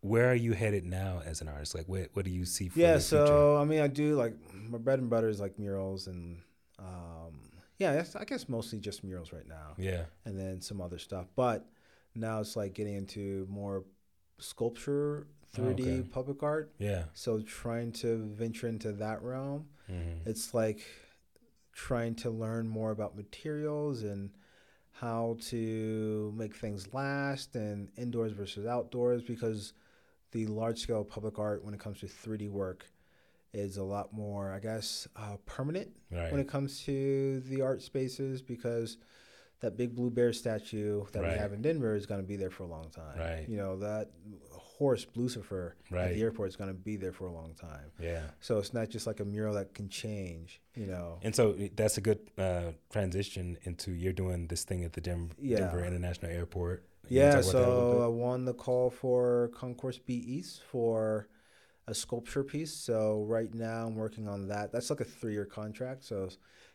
where are you headed now as an artist? Like what what do you see for yeah, so future? I mean I do like my bread and butter is like murals and um, yeah, I guess mostly just murals right now, Yeah. and then some other stuff. But now it's like getting into more sculpture, Oh, 3D okay. public art. Yeah. So trying to venture into that realm. hmm It's like trying to learn more about materials and how to make things last and indoors versus outdoors because the large scale public art when it comes to 3D work is a lot more, I guess, uh, permanent Right. when it comes to the art spaces because that big blue bear statue that Right. we have in Denver is going to be there for a long time. Right. You know, that horse Blucifer at the airport is going to be there for a long time. yeah. So it's not just like a mural that can change, you know. And so that's a good uh, transition into you're doing this thing at the Denver, Yeah. Denver International Airport. You Yeah, talk about that a little so? I won the call for Concourse B East for a sculpture piece. So right now I'm working on that. That's like a three year contract. So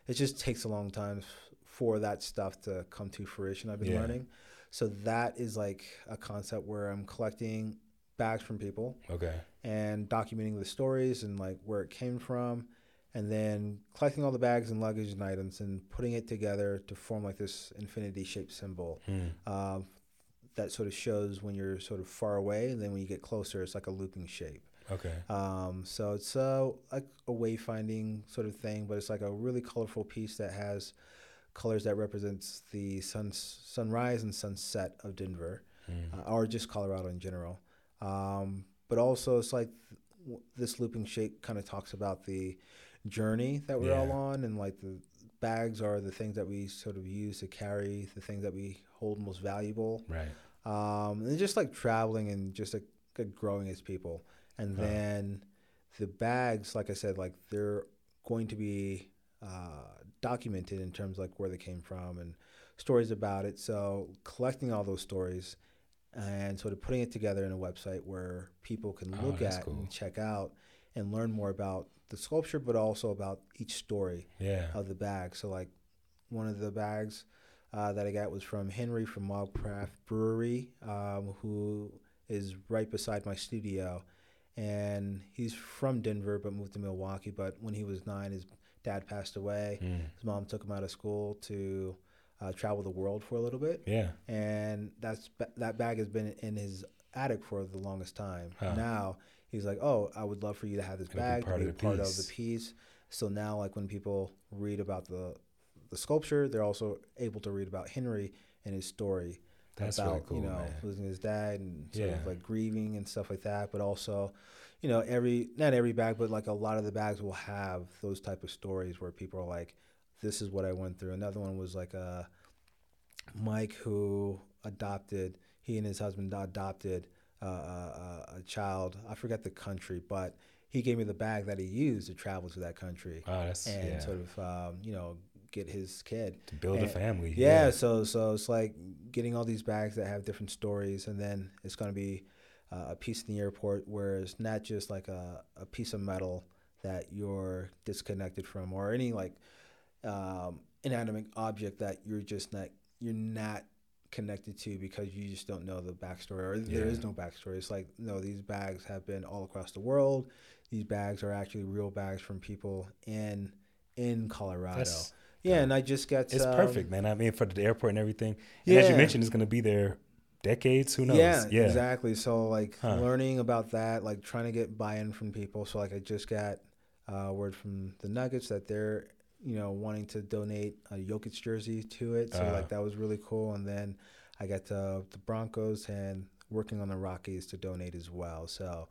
it just takes a long time for that stuff to come to fruition. I've been Yeah. learning. So that is like a concept where I'm collecting bags from people okay. and documenting the stories and like where it came from and then collecting all the bags and luggage and items and putting it together to form like this infinity shaped symbol Hmm. uh, that sort of shows when you're sort of far away and then when you get closer it's like a looping shape Okay. um, so it's uh, like a wayfinding sort of thing but it's like a really colorful piece that has colors that represents the sun sunrise and sunset of denver Hmm. uh, or just Colorado in general. Um, but also, it's like w- this looping shape kind of talks about the journey that we're all on, and like the bags are the things that we sort of use to carry the things that we hold most valuable. Right. Um, and just like traveling and just like, like growing as people. And Wow. then the bags, like I said, like they're going to be uh, documented in terms of like where they came from and stories about it. So collecting all those stories and sort of putting it together in a website where people can Oh, look that's at cool. and check out and learn more about the sculpture, but also about each story Yeah. of the bag. So like one of the bags uh, that I got was from Henry from Wildcraft Brewery, um, who is right beside my studio, and he's from Denver but moved to Milwaukee. But when he was nine, his dad passed away. Hmm. His mom took him out of school to uh, travel the world for a little bit, Yeah. and that's that bag has been in his attic for the longest time. Huh. Now he's like, "Oh, I would love for you to have this It'll be bag part be of the part of piece." the piece." So now, like when people read about the the sculpture, they're also able to read about Henry and his story That's about really cool, you know man. losing his dad and sort Yeah. of like grieving and stuff like that. But also, you know, every not every bag, but like a lot of the bags will have those type of stories where people are like, "This is what I went through." Another one was like a Mike who adopted. He and his husband adopted uh, a, a child. I forget the country, but he gave me the bag that he used to travel to that country Oh, and yeah. sort of um, you know get his kid to build a and- family. yeah, so so it's like getting all these bags that have different stories, and then it's going to be uh, a piece in the airport where it's not just like a, a piece of metal that you're disconnected from, or any like um, inanimate object that you're just not you're not connected to because you just don't know the backstory, or there is no backstory. It's like no, these bags have been all across the world. These bags are actually real bags from people in in Colorado. That's yeah, and I just got it's um, perfect, man. I mean, for the airport and everything. And as you mentioned, it's going to be there decades. Who knows? Yeah, yeah. exactly. So like Huh. learning about that, like trying to get buy-in from people. So like I just got uh, word from the Nuggets that they're you know wanting to donate a Jokic jersey to it. So Uh. like that was really cool. And then I got the, the Broncos and working on the Rockies to donate as well. So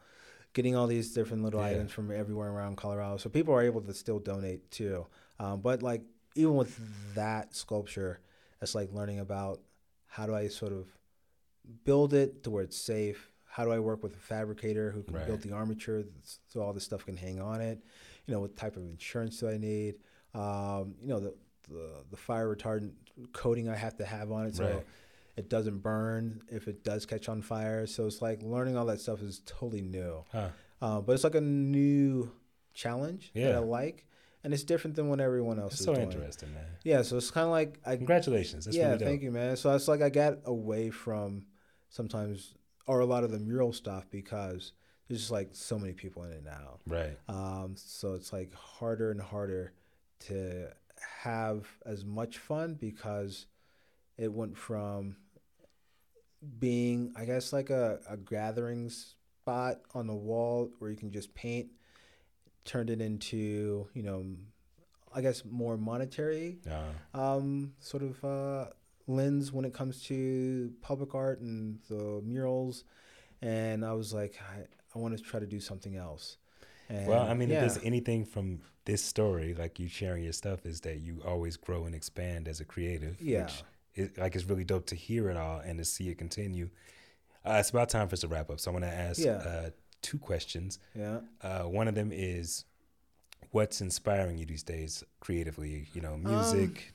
getting all these different little Yeah. items from everywhere around Colorado, so people are able to still donate too. Um, but like even with that sculpture, it's like learning about how do I sort of build it to where it's safe. How do I work with a fabricator who can Right. build the armature so all this stuff can hang on it? You know, what type of insurance do I need? Um, you know, the, the the fire retardant coating I have to have on it so Right. it doesn't burn if it does catch on fire. So it's like learning all that stuff is totally new. Huh. Uh, but it's like a new challenge that I like, and it's different than what everyone else is doing. That's is so doing. interesting, man. Yeah, so it's kind of like I Congratulations. That's yeah, really thank you, man. So it's like I got away from sometimes or a lot of the mural stuff because there's just like so many people in it now. Right. Um, so it's like harder and harder to have as much fun because it went from being, I guess, like a, a gathering spot on the wall where you can just paint, turned it into, you know, I guess more monetary Uh, um, sort of uh, lens when it comes to public art and the murals. And I was like, I, I want to try to do something else. And well, I mean, yeah, if there's anything from this story, like you sharing your stuff, is that you always grow and expand as a creative. Yeah. Which is, like, it's really dope to hear it all and to see it continue. Uh, it's about time for us to wrap up. So I want to ask Yeah. uh, two questions. yeah. Uh, one of them is, what's inspiring you these days creatively? You know, music,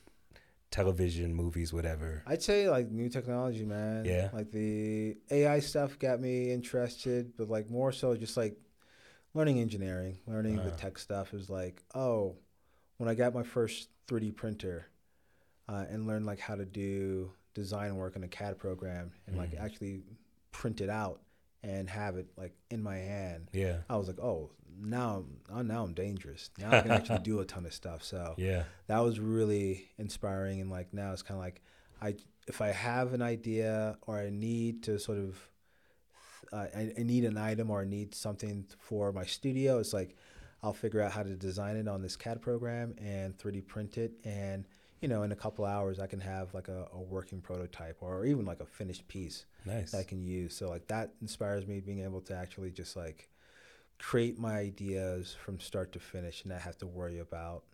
television, movies, whatever. I'd say like new technology, man. Yeah. Like the AI stuff got me interested, but like more so just like learning engineering, learning the Uh. tech stuff is like, oh, when I got my first 3D printer uh, and learned like how to do design work in a CAD program and like Mhm. actually print it out and have it like in my hand, Yeah. I was like, oh, now, I'm- oh, now I'm dangerous. Now I can actually do a ton of stuff. So Yeah. that was really inspiring and like now it's kind of like i if i have an idea or i need to sort of uh, I, I need an item or i need something for my studio it's like i'll figure out how to design it on this cad program and 3d print it and you know in a couple hours i can have like a, a working prototype or even like a finished piece Nice. that I can use. So like that inspires me being able to actually just like create my ideas from start to finish and not have to worry about,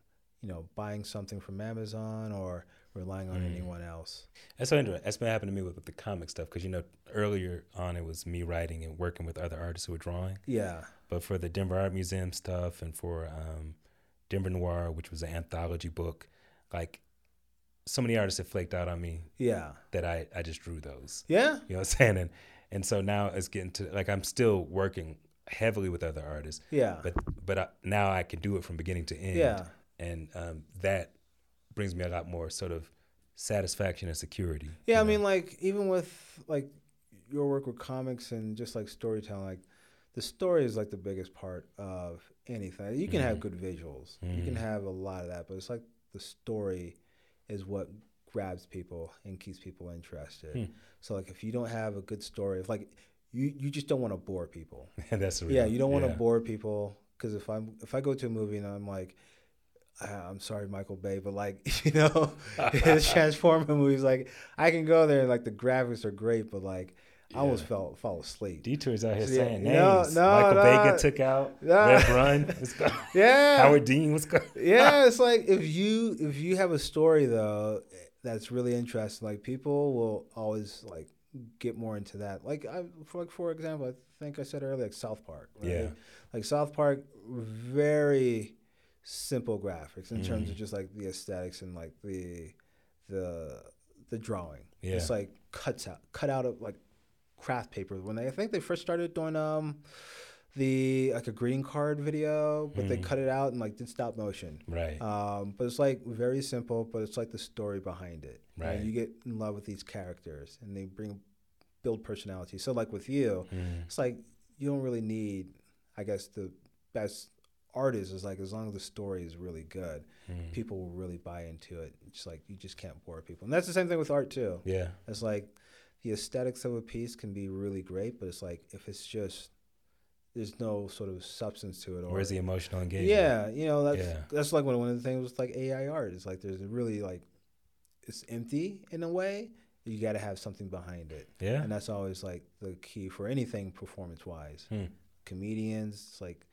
you know, buying something from Amazon or relying on Mm. anyone else. That's so interesting. That's been happening to me with, with the comic stuff because you know earlier on it was me writing and working with other artists who were drawing, Yeah. but for the Denver Art Museum stuff and for um, Denver Noir, which was an anthology book, like so many artists have flaked out on me Yeah. that I I just drew those. Yeah. You know what I'm saying? And and so now it's getting to like I'm still working heavily with other artists, Yeah. but but I, now I can do it from beginning to end. yeah. and um, that brings me a lot more sort of satisfaction and security. Yeah, I know? mean, like even with like your work with comics and just like storytelling, like the story is like the biggest part of anything. You can have Mhm. good visuals, you can Mhm. have a lot of that, but it's like the story is what grabs people and keeps people interested. Hmm. So like if you don't have a good story, if like you you just don't want to bore people. That's real. Yeah, you don't want to yeah. bore people because if I'm if I go to a movie and I'm like, "Ah, Uh, I'm sorry, Michael Bay, but like you know, his Transformer movies, like I can go there and like the graphics are great, but like I almost Yeah. fell fall asleep. Detours out here Yeah, saying names. no, no, Michael no. Bacon took out. No. Rev Run. Yeah, Howard Dean was going. yeah, it's like if you if you have a story though that's really interesting, like people will always like get more into that. Like I for like for example, I think I said earlier, like South Park. Right? Yeah. Like South Park, very simple graphics in terms Mhm. of just like the aesthetics and like the the the drawing. Yeah. It's like cuts out cut out of like craft paper when they I think they first started doing um the like a green card video, but they Mm. cut it out and like did stop motion. Right. Um, but it's like very simple, but it's like the story behind it. Right. And you get in love with these characters and they bring build personality. So like with you, Mm. it's like you don't really need I guess the best artist is like as long as the story is really good, Mm. people will really buy into it. It's like you just can't bore people. And that's the same thing with art too. Yeah. It's like the aesthetics of a piece can be really great, but it's like if it's just there's no sort of substance to it or Where's the emotional engagement? yeah, you know that's Yeah. that's like one one of the things with like AI art. It's like there's a really like it's empty in a way. You got to have something behind it, Yeah. and that's always like the key for anything performance wise. Hmm. Comedians, it's like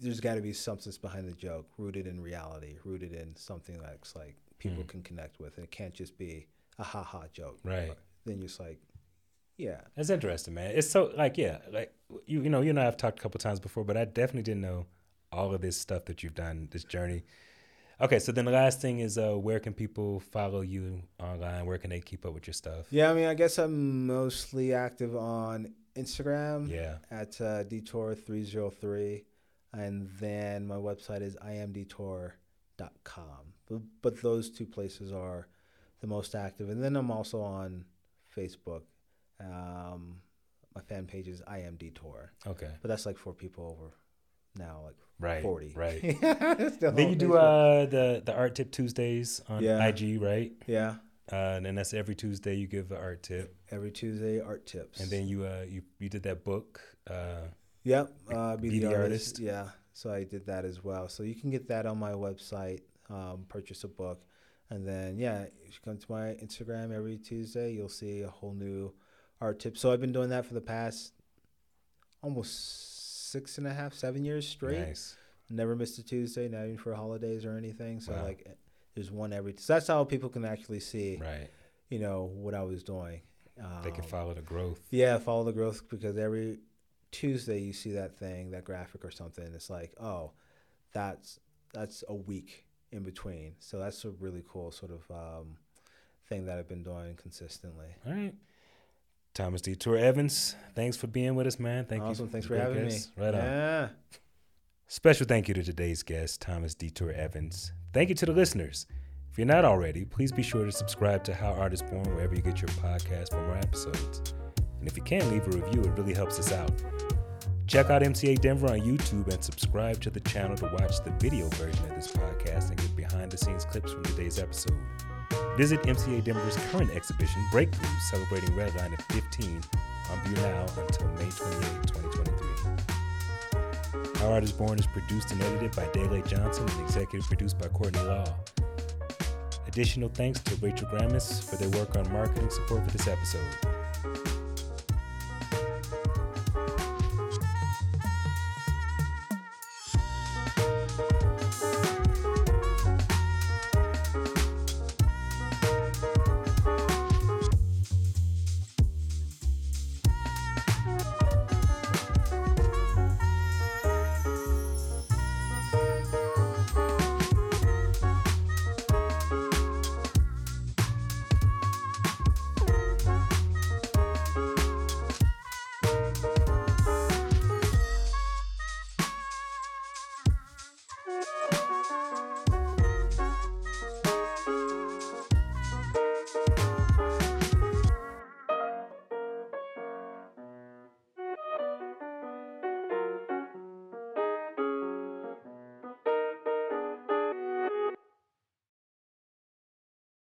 there's got to be substance behind the joke, rooted in reality, rooted in something that's like people Hmm. can connect with, and it can't just be a ha ha joke. Right. Then you're just like, yeah, That's interesting, man. It's so like yeah, like you you know you and I have talked a couple times before, but I definitely didn't know all of this stuff that you've done, this journey. Okay, so then the last thing is uh, where can people follow you online? Where can they keep up with your stuff? yeah. I mean, I guess I'm mostly active on Instagram. Yeah. at uh, detour303 and then my website is imdetour.com but, but those two places are the most active and then i'm also on facebook um, my fan page is imdetour Okay. but that's like for people over now like Right. 40 Right. Then you do uh the the art tip Tuesdays on Yeah. IG, right? yeah Uh, and then that's every Tuesday you give an art tip, every tuesday art tips and then you uh you you did that book. Uh, Yep, uh, be, Be the, the artist. Artist. Yeah, so I did that as well. So you can get that on my website. Um, purchase a book, and then yeah, if you come to my Instagram every Tuesday, you'll see a whole new art tip. So I've been doing that for the past almost six and a half, seven years straight. nice. Never missed a Tuesday, not even for holidays or anything. So Wow. like, there's one every. So that's how people can actually see, Right. you know, what I was doing. Um, They can follow the growth. yeah, follow the growth because every Tuesday you see that thing, that graphic or something. It's like, oh, that's that's a week in between. So that's a really cool sort of um, thing that I've been doing consistently. All right. Thomas Detour Evans, thanks for being with us, man. Thank awesome. you. Awesome. Thanks for having guest. me. Right on. Special thank you to today's guest, Thomas Detour Evans. Thank you to the listeners. If you're not already, please be sure to subscribe to How Art is Born wherever you get your podcast for more episodes. And if you can, leave a review, it really helps us out. Check out MCA Denver on YouTube and subscribe to the channel to watch the video version of this podcast and get behind the scenes clips from today's episode. Visit MCA Denver's current exhibition, Breakthrough, celebrating Redline at 15 on view now until May 28, 2023. How Art is Born is produced and edited by Dele Johnson and executive produced by Courtney Law. Additional thanks to Rachel Grammis for their work on marketing support for this episode.